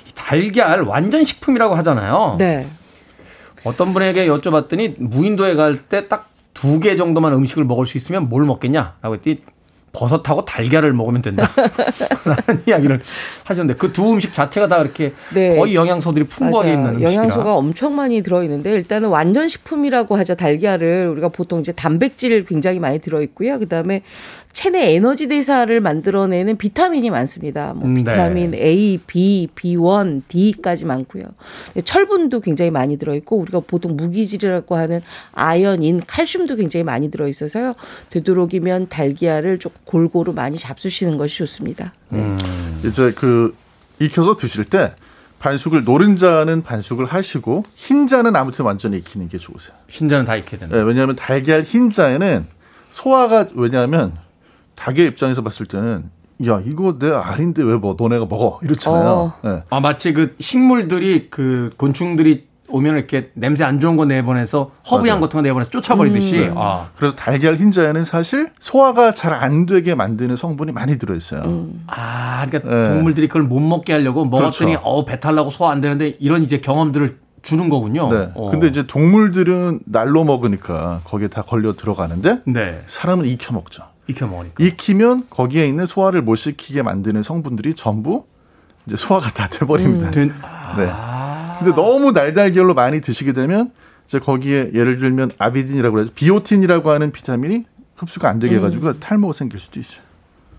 A: 이 달걀 완전 식품이라고 하잖아요.
M: 네.
A: 어떤 분에게 여쭤봤더니 무인도에 갈 때 딱 두 개 정도만 음식을 먹을 수 있으면 뭘 먹겠냐라고 했더니 버섯하고 달걀을 먹으면 된다. 라는 이야기를 하셨는데 그 두 음식 자체가 다 그렇게
M: 네.
A: 거의 영양소들이 풍부하게. 있는 음식이라.
M: 영양소가 엄청 많이 들어있는데 일단은 완전 식품이라고 하죠. 달걀을 우리가 보통 이제 단백질 굉장히 많이 들어있고요. 그다음에 체내 에너지 대사를 만들어내는 비타민이 많습니다. 뭐
A: 음, 네.
M: 비타민 A, B, B1, D까지 많고요. 철분도 굉장히 많이 들어있고 우리가 보통 무기질이라고 하는 아연인, 칼슘도 굉장히 많이 들어있어서요. 되도록이면 달걀을 좀 골고루 많이 잡수시는 것이 좋습니다.
A: 음.
N: 이제 그 익혀서 드실 때 반숙을 노른자는 반숙을 하시고 흰자는 아무튼 완전히 익히는 게 좋으세요.
A: 흰자는 다 익혀야 된다.
N: 네, 왜냐하면 달걀 흰자에는 소화가 왜냐하면 닭의 입장에서 봤을 때는 야 이거 내 알인데 왜 뭐 너네가 먹어 이렇잖아요.
M: 어.
N: 네.
A: 아 마치 그 식물들이 그 곤충들이 오면 이렇게 냄새 안 좋은 거 내보내서 허브향. 같은 거 내보내서 쫓아버리듯이
N: 음.
A: 아,
N: 그래서 달걀 흰자에는 사실 소화가 잘 안 되게 만드는 성분이 많이 들어있어요.
M: 음.
A: 아 그러니까
N: 네.
A: 동물들이 그걸 못 먹게 하려고 먹었더니
N: 그렇죠.
A: 어 배탈 나고 소화 안 되는데 이런 이제 경험들을 주는 거군요.
N: 네.
A: 어.
N: 근데 이제 동물들은 날로 먹으니까 거기에 다 걸려 들어가는데
A: 네
N: 사람은 익혀 먹죠.
A: 익혀 먹으니까.
N: 익히면 거기에 있는 소화를 못 시키게 만드는 성분들이 전부 이제 소화가 다 돼버립니다.
A: 음. 된-
N: 네. 근데 너무 날달걀로 많이 드시게 되면 이제 거기에 예를 들면 아비딘이라고 해서 비오틴이라고 하는 비타민이 흡수가 안 되게
A: 음.
N: 해가지고 탈모가 생길 수도 있어요.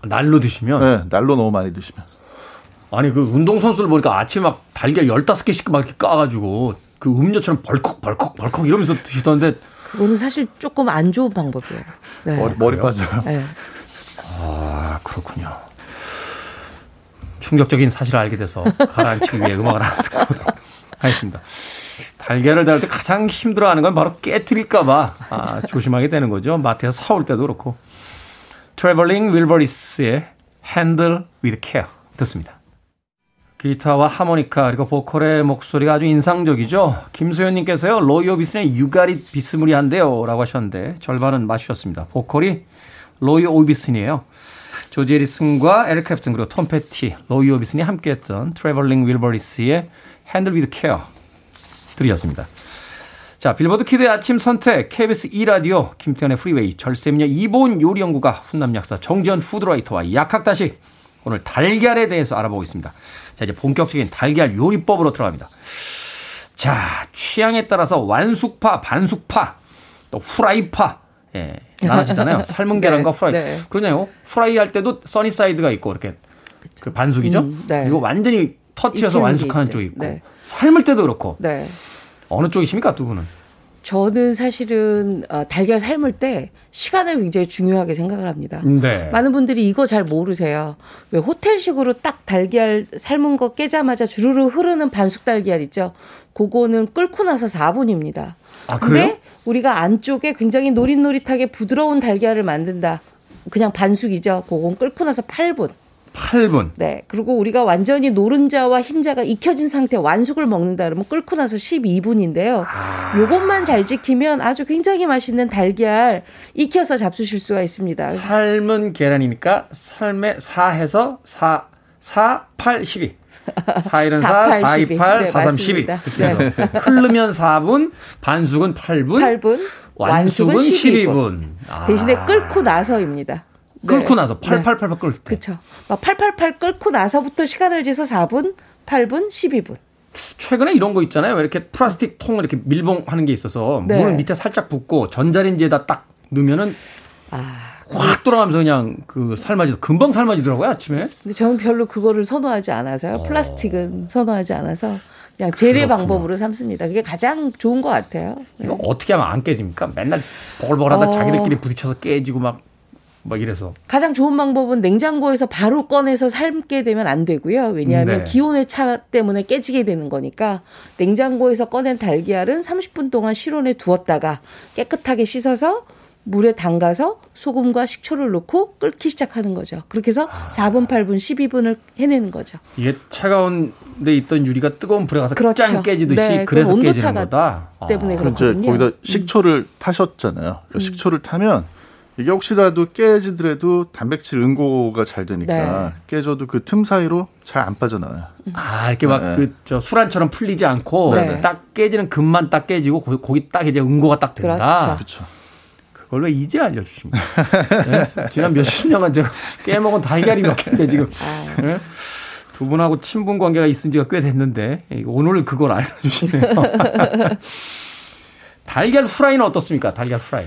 A: 날로 드시면
N: 네, 날로 너무 많이 드시면.
A: 아니 그 운동 선수들 보니까 아침에 막 달걀 15개씩 막 이렇게 까가지고 그 음료처럼 벌컥 벌컥 벌컥 이러면서 드시던데
M: 그거는 사실 조금 안 좋은 방법이에요. 네.
N: 머리, 머리 빠져요.
M: 네.
A: 아 그렇군요. 충격적인 사실을 알게 돼서 가라앉히기 위해 음악을 하나 듣고 오도록 하겠습니다. 달걀을 다룰 때 가장 힘들어하는 건 바로 깨뜨릴까봐 아, 조심하게 되는 거죠. 마트에서 사올 때도 그렇고. 트래블링 윌버리스의 Handle with Care 듣습니다. 기타와 하모니카 그리고 보컬의 목소리가 아주 인상적이죠. 김소연님께서요. 로이 오비슨의 You Got It 비스무리한데요 라고 하셨는데 절반은 맞추셨습니다. 보컬이 로이 오비슨이에요. 조지 해리슨과 에릭 클랩튼 그리고 톰 페티, 로이 오비슨이 함께했던 트래블링 윌버리스의 Handle with Care 들으셨습니다. 자, 빌보드 키드의 아침 선택, KBS 2라디오, 김태훈의 프리웨이, 절세미녀 이보은 요리연구가 훈남 약사 정재훈 food writer와 약학다식, 오늘 달걀에 대해서 알아보고 있습니다. 자, 이제 본격적인 달걀 요리법으로 들어갑니다. 자, 취향에 따라서 완숙파, 반숙파, 또 후라이파, 예, 나눠지잖아요. 삶은 계란과
M: 네,
A: 후라이.
M: 네.
A: 그러냐요? 후라이 할 때도 써니사이드가 있고, 이렇게 그 반숙이죠?
M: 음, 네.
A: 그리고 완전히 터트려서 완숙하는. 쪽이 있고,
M: 네.
A: 삶을 때도 그렇고,
M: 네.
A: 어느 쪽이십니까, 두 분은?
M: 저는 사실은 어, 달걀 삶을 때 시간을 굉장히 중요하게 생각을 합니다.
A: 네.
M: 많은 분들이 이거 잘 모르세요. 왜 호텔식으로 딱 달걀 삶은 거 깨자마자 주르르 흐르는 반숙 달걀 있죠. 그거는 끓고 나서 4분입니다.
A: 아,
M: 근데? 우리가 안쪽에 굉장히 노릿노릿하게 부드러운 달걀을 만든다. 그냥 반숙이죠. 그건 끓고 나서 8분.
A: 8분.
M: 네. 그리고 우리가 완전히 노른자와 흰자가 익혀진 상태 완숙을 먹는다 그러면 끓고 나서 12분인데요. 요것만 잘 지키면 아주 굉장히 맛있는 달걀 익혀서 잡수실 수가 있습니다.
A: 삶은 계란이니까 삶에 4 해서 4, 4, 8, 12. 4일은 4, 4, 2, 8, 4, 3, 12.
M: 맞습니다.
A: 이렇게 해서 흐르면 4분, 반숙은 8분,
M: 8분,
A: 완숙은 12분. 아.
M: 대신에 끓고 나서입니다.
A: 끓고
M: 네.
A: 나서 8888 끓을 때.
M: 그렇죠. 888 끓고 나서부터 시간을 재서 4분, 8분, 12분.
A: 최근에 이런 거 있잖아요. 왜 이렇게 플라스틱 통을 이렇게 밀봉하는 게 있어서
M: 네.
A: 물 밑에 살짝 붓고 전자레인지에다 딱 넣으면은 확 돌아가면서 그냥 그 삶아지 금방 삶아지더라고요 아침에.
M: 근데 저는 별로 그거를 선호하지 않아서요. 플라스틱은 선호하지 않아서 그냥 재래
A: 그렇군요.
M: 방법으로 삼습니다. 그게 가장 좋은 것 같아요. 네.
A: 이거 어떻게 하면 안 깨집니까? 맨날 보글보글하다
M: 어.
A: 자기들끼리 부딪혀서 깨지고 막, 막 이래서.
M: 가장 좋은 방법은 냉장고에서 바로 꺼내서 삶게 되면 안 되고요. 왜냐하면
A: 네.
M: 기온의 차 때문에 깨지게 되는 거니까 냉장고에서 꺼낸 달걀은 30분 동안 실온에 두었다가 깨끗하게 씻어서 물에 담가서 소금과 식초를 넣고 끓기 시작하는 거죠. 그렇게 해서 4분, 8분, 12분을 해내는 거죠.
A: 이게 차가운 데 있던 유리가 뜨거운 불에 가서
M: 그렇죠.
A: 짠 깨지듯이
M: 네,
A: 그래서
M: 그건
A: 깨지는
M: 온도차가
A: 거다.
M: 때문에
N: 이제
M: 그렇거든요.
N: 거기다 식초를 타셨잖아요. 그 식초를 타면 이게 혹시라도 깨지더라도 단백질 응고가 잘 되니까
M: 네.
N: 깨져도 그 틈 사이로 잘 안 빠져나와요.
A: 아, 이렇게 막
N: 네.
A: 그저 술안처럼 풀리지 않고
M: 네.
A: 딱 깨지는 금만 딱 깨지고 거기, 거기 딱 이제 응고가 딱 된다.
N: 그렇죠.
A: 그걸 왜 이제 알려주십니까? 네? 지난 몇십 년간 제가 깨먹은 달걀이 몇 개인데 지금 네? 두 분하고 친분 관계가 있은 지가 꽤 됐는데 오늘 그걸 알려주시네요. 달걀 후라이는 어떻습니까? 달걀 후라이.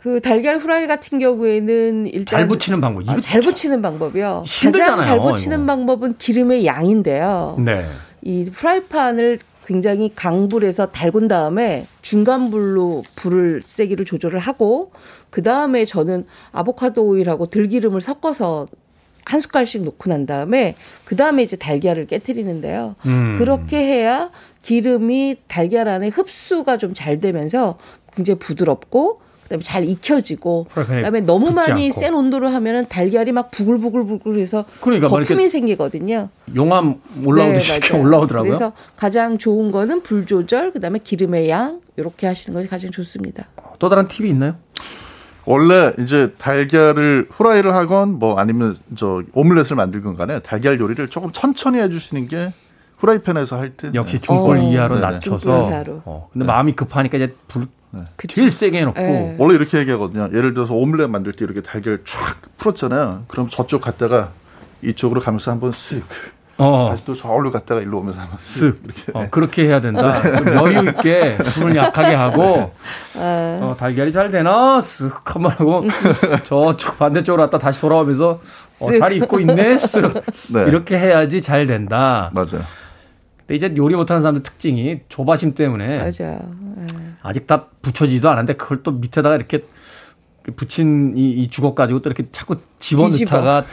M: 그 달걀 후라이 같은 경우에는 일단
A: 잘 붙이는 방법.
M: 아, 잘 붙이는 방법이요.
A: 힘들잖아요,
M: 가장 잘 붙이는
A: 이거.
M: 방법은 기름의 양인데요.
A: 네.
M: 이 프라이팬을 굉장히 강불에서 달군 다음에 중간 불로 불을 세기를 조절을 하고 그 다음에 저는 아보카도 오일하고 들기름을 섞어서 한 숟갈씩 넣고 난 다음에 그 다음에 이제 달걀을 깨뜨리는데요.
L: 음.
M: 그렇게 해야 기름이 달걀 안에 흡수가 좀 잘 되면서 굉장히 부드럽고 그다음에 잘 익혀지고 그다음에 너무 많이
A: 않고.
M: 센 온도로 하면은 달걀이 막 부글부글부글해서
A: 그러니까
M: 거품이 생기거든요.
A: 용암 올라오듯이
M: 네.
A: 올라오더라고요.
M: 그래서 가장 좋은 거는 불 조절, 그다음에 기름의 양 이렇게 하시는 것이 가장 좋습니다.
A: 또 다른 팁이 있나요?
N: 원래 이제 달걀을 후라이를 하건 뭐 아니면 저 오믈렛을 만들건 간에 달걀 요리를 조금 천천히 해주시는 게 후라이팬에서 할 때
A: 역시 중불
N: 네.
A: 이하로
N: 네.
A: 낮춰서.
M: 중불 이하로.
A: 어, 근데 마음이 급하니까 이제 불
M: 그쵸.
A: 제일 세게 해놓고
M: 네.
N: 원래 이렇게 얘기하거든요. 예를 들어서 오믈렛 만들 때 이렇게 달걀 쫙 풀었잖아요. 그럼 저쪽 갔다가 이쪽으로 가면서 한번 쓱
A: 어.
N: 다시 또 저울로 갔다가 일로 오면서 한번
A: 쓱.
N: 쓱 이렇게
A: 어, 그렇게 해야 된다. 좀 여유 있게 불을 약하게 하고
M: 아,
A: 어, 달걀이 잘 되나 쓱 한번 하고 저쪽 반대쪽으로 왔다 다시 돌아오면서 어,
M: 쓱.
A: 잘 익고 있네 쓱
N: 네.
A: 이렇게 해야지 잘 된다.
N: 맞아요.
A: 근데 이제 요리 못하는 사람들 특징이 조바심 때문에
M: 맞아요.
A: 아직 다 붙여지지도 않았는데 그걸 또 밑에다가 이렇게 붙인 이, 이 주걱 가지고 또 이렇게 자꾸 집어넣다가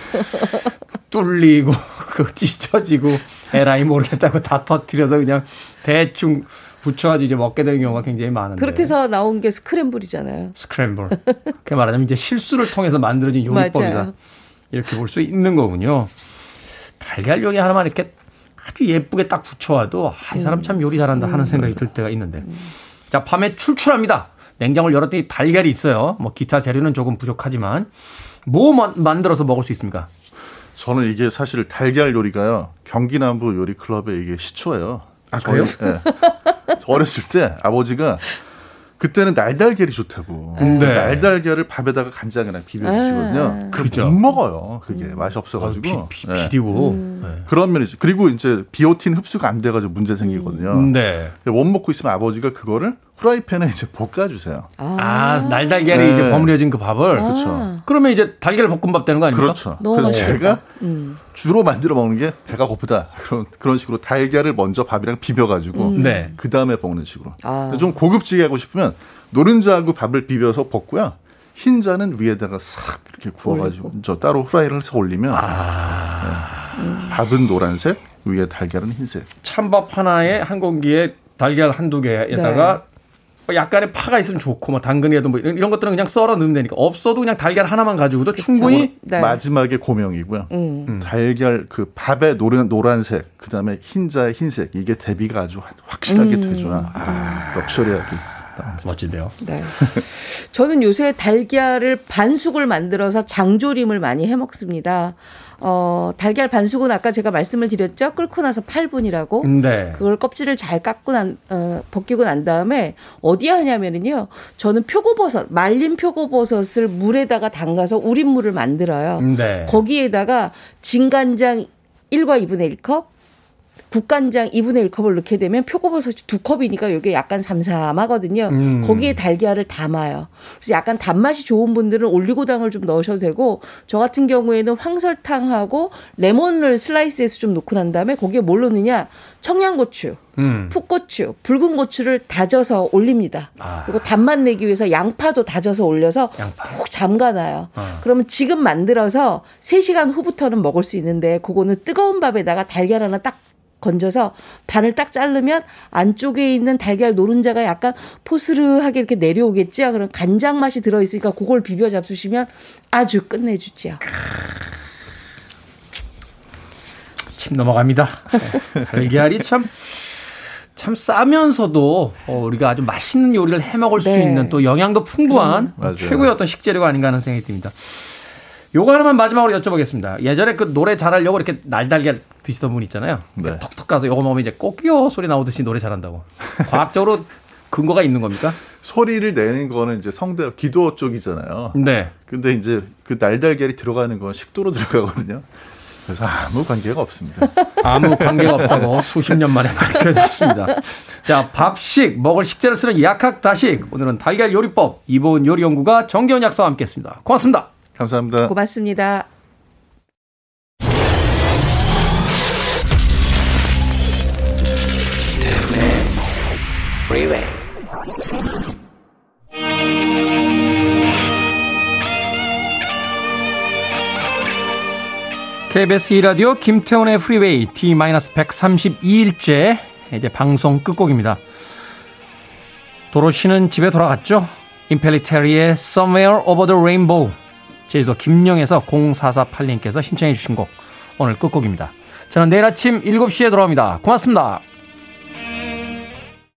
A: 뚫리고 그 찢어지고 에라이 모르겠다고 다 터트려서 그냥 대충 붙여가지고 이제 먹게 되는 경우가 굉장히 많은데
M: 그렇게 해서 나온 게 스크램블이잖아요.
A: 스크램블 그렇게 말하자면 이제 실수를 통해서 만들어진 요리법이다. 이렇게 볼 수 있는 거군요 달걀 요리 하나만 이렇게 아주 예쁘게 딱 붙여와도 아, 이 사람 참 요리 잘한다 하는 생각이 들 때가 있는데 자 밤에 출출합니다 냉장고를 열었더니 달걀이 있어요 뭐 기타 재료는 조금 부족하지만 뭐 만- 만들어서 먹을 수 있습니까
N: 저는 이게 사실 달걀 요리가요. 경기 남부 요리 클럽의 이게 시초예요.
A: 아, 그래요?
N: 예. 저 어렸을 때 아버지가 그때는 날달걀이 좋다고.
A: 네.
N: 날달걀을 밥에다가 간장이랑 비벼주시거든요.
M: 아.
N: 그거
A: 그죠.
N: 못 먹어요. 그게 맛이 없어가지고.
A: 아, 비, 비,
N: 예.
A: 비리고
M: 음.
N: 그런 면이지. 그리고 이제 비오틴 흡수가 안 돼가지고 문제 생기거든요.
A: 네.
N: 못 먹고 있으면 아버지가 그거를 프라이팬에 이제 볶아주세요.
A: 아, 날달걀이
N: 네.
A: 이제 버무려진 그 밥을
N: 그렇죠.
A: 그러면 이제 달걀 볶음밥 되는 거 아닙니까?
N: 그렇죠.
M: 너무
N: 그래서
M: 맛있겠다.
N: 제가
M: 음.
N: 주로 만들어 먹는 게 배가 고프다. 그런 그런 식으로 달걀을 먼저 밥이랑 비벼가지고
M: 음.
A: 네.
N: 그 다음에 볶는 식으로.
M: 아.
N: 좀 고급지게 하고 싶으면 노른자하고 밥을 비벼서 볶고요. 흰 자는 위에다가 싹 이렇게 구워가지고 저 따로 후라이를 해서 올리면 네. 밥은 노란색, 위에 달걀은 흰색.
A: 찬밥 하나에 한 공기에 달걀 한두 개에다가 뭐 약간의 파가 있으면 좋고 뭐 당근이라도 뭐 이런, 이런 것들은 그냥 썰어 넣으면 되니까 없어도 그냥 달걀 하나만 가지고도 충분히
M: 네.
N: 마지막에 고명이고요.
M: 음.
N: 달걀 그 밥의 노란 노란색, 그다음에 흰자의 흰색 이게 대비가 아주 확실하게
M: 음.
N: 돼줘야 아, 럭셔리하게.
A: 멋진데요.
M: 네. 저는 요새 달걀을 반숙을 만들어서 장조림을 많이 해 먹습니다. 어, 달걀 반숙은 아까 제가 말씀을 드렸죠. 끓고 나서 8분이라고.
A: 네.
M: 그걸 껍질을 잘 깎고 난, 어, 벗기고 난 다음에 어디에 하냐면은요. 저는 표고버섯, 말린 표고버섯을 물에다가 담가서 우린 물을 만들어요.
A: 네.
M: 거기에다가 진간장 1과 2분의 1컵, 국간장 2분의 1컵을 넣게 되면 표고버섯이 두 컵이니까 이게 약간 삼삼하거든요.
A: 음.
M: 거기에 달걀을 담아요. 그래서 약간 단맛이 좋은 분들은 올리고당을 좀 넣으셔도 되고 저 같은 경우에는 황설탕하고 레몬을 슬라이스해서 좀 넣고 난 다음에 거기에 뭘 넣느냐 청양고추,
A: 음.
M: 풋고추, 붉은 고추를 다져서 올립니다.
A: 아.
M: 그리고 단맛 내기 위해서 양파도 다져서 올려서 푹 잠가놔요.
A: 어.
M: 그러면 지금 만들어서 3시간 후부터는 먹을 수 있는데 그거는 뜨거운 밥에다가 달걀 하나 딱 건져서 반을 딱 자르면 안쪽에 있는 달걀 노른자가 약간 포스르하게 이렇게 내려오겠죠. 그럼 간장 맛이 들어 있으니까 그걸 비벼 잡수시면 아주 끝내주지요.
A: 침 넘어갑니다. 네. 달걀이 참, 참 싸면서도 어, 우리가 아주 맛있는 요리를 해 먹을 수
M: 네.
A: 있는 또 영양도 풍부한
N: 음.
A: 최고의 어떤 식재료가 아닌가 하는 생각이 듭니다. 요거 하나만 마지막으로 여쭤보겠습니다. 예전에 그 노래 잘하려고 이렇게 날달걀 드시던 분 있잖아요.
N: 네.
A: 톡톡 가서 요거 먹으면 이제 꼭끼요 소리 나오듯이 노래 잘한다고. 과학적으로 근거가 있는 겁니까?
N: 소리를 내는 거는 이제 성대 기도 쪽이잖아요.
A: 네.
N: 근데 이제 그 날달걀이 들어가는 건 식도로 들어가거든요. 그래서 아무 관계가 없습니다.
A: 아무 관계가 없다고 수십 년 만에 밝혀졌습니다. 자, 밥식, 먹을 식재를 쓰는 약학 다식. 오늘은 달걀 요리법 이보은 요리연구가 정겨운 약사와 함께 했습니다. 고맙습니다.
N: 감사합니다.
M: 고맙습니다.
K: Freeway.
A: KBS 2라디오 김태훈의 프리웨이 D-132일째 이제 방송 끝곡입니다. 도로시는 집에 돌아갔죠? 임펠리테리의 Somewhere Over the Rainbow 제주도 김영에서 0448님께서 신청해 주신 곡 오늘 끝곡입니다. 저는 내일 아침 7시에 돌아옵니다. 고맙습니다.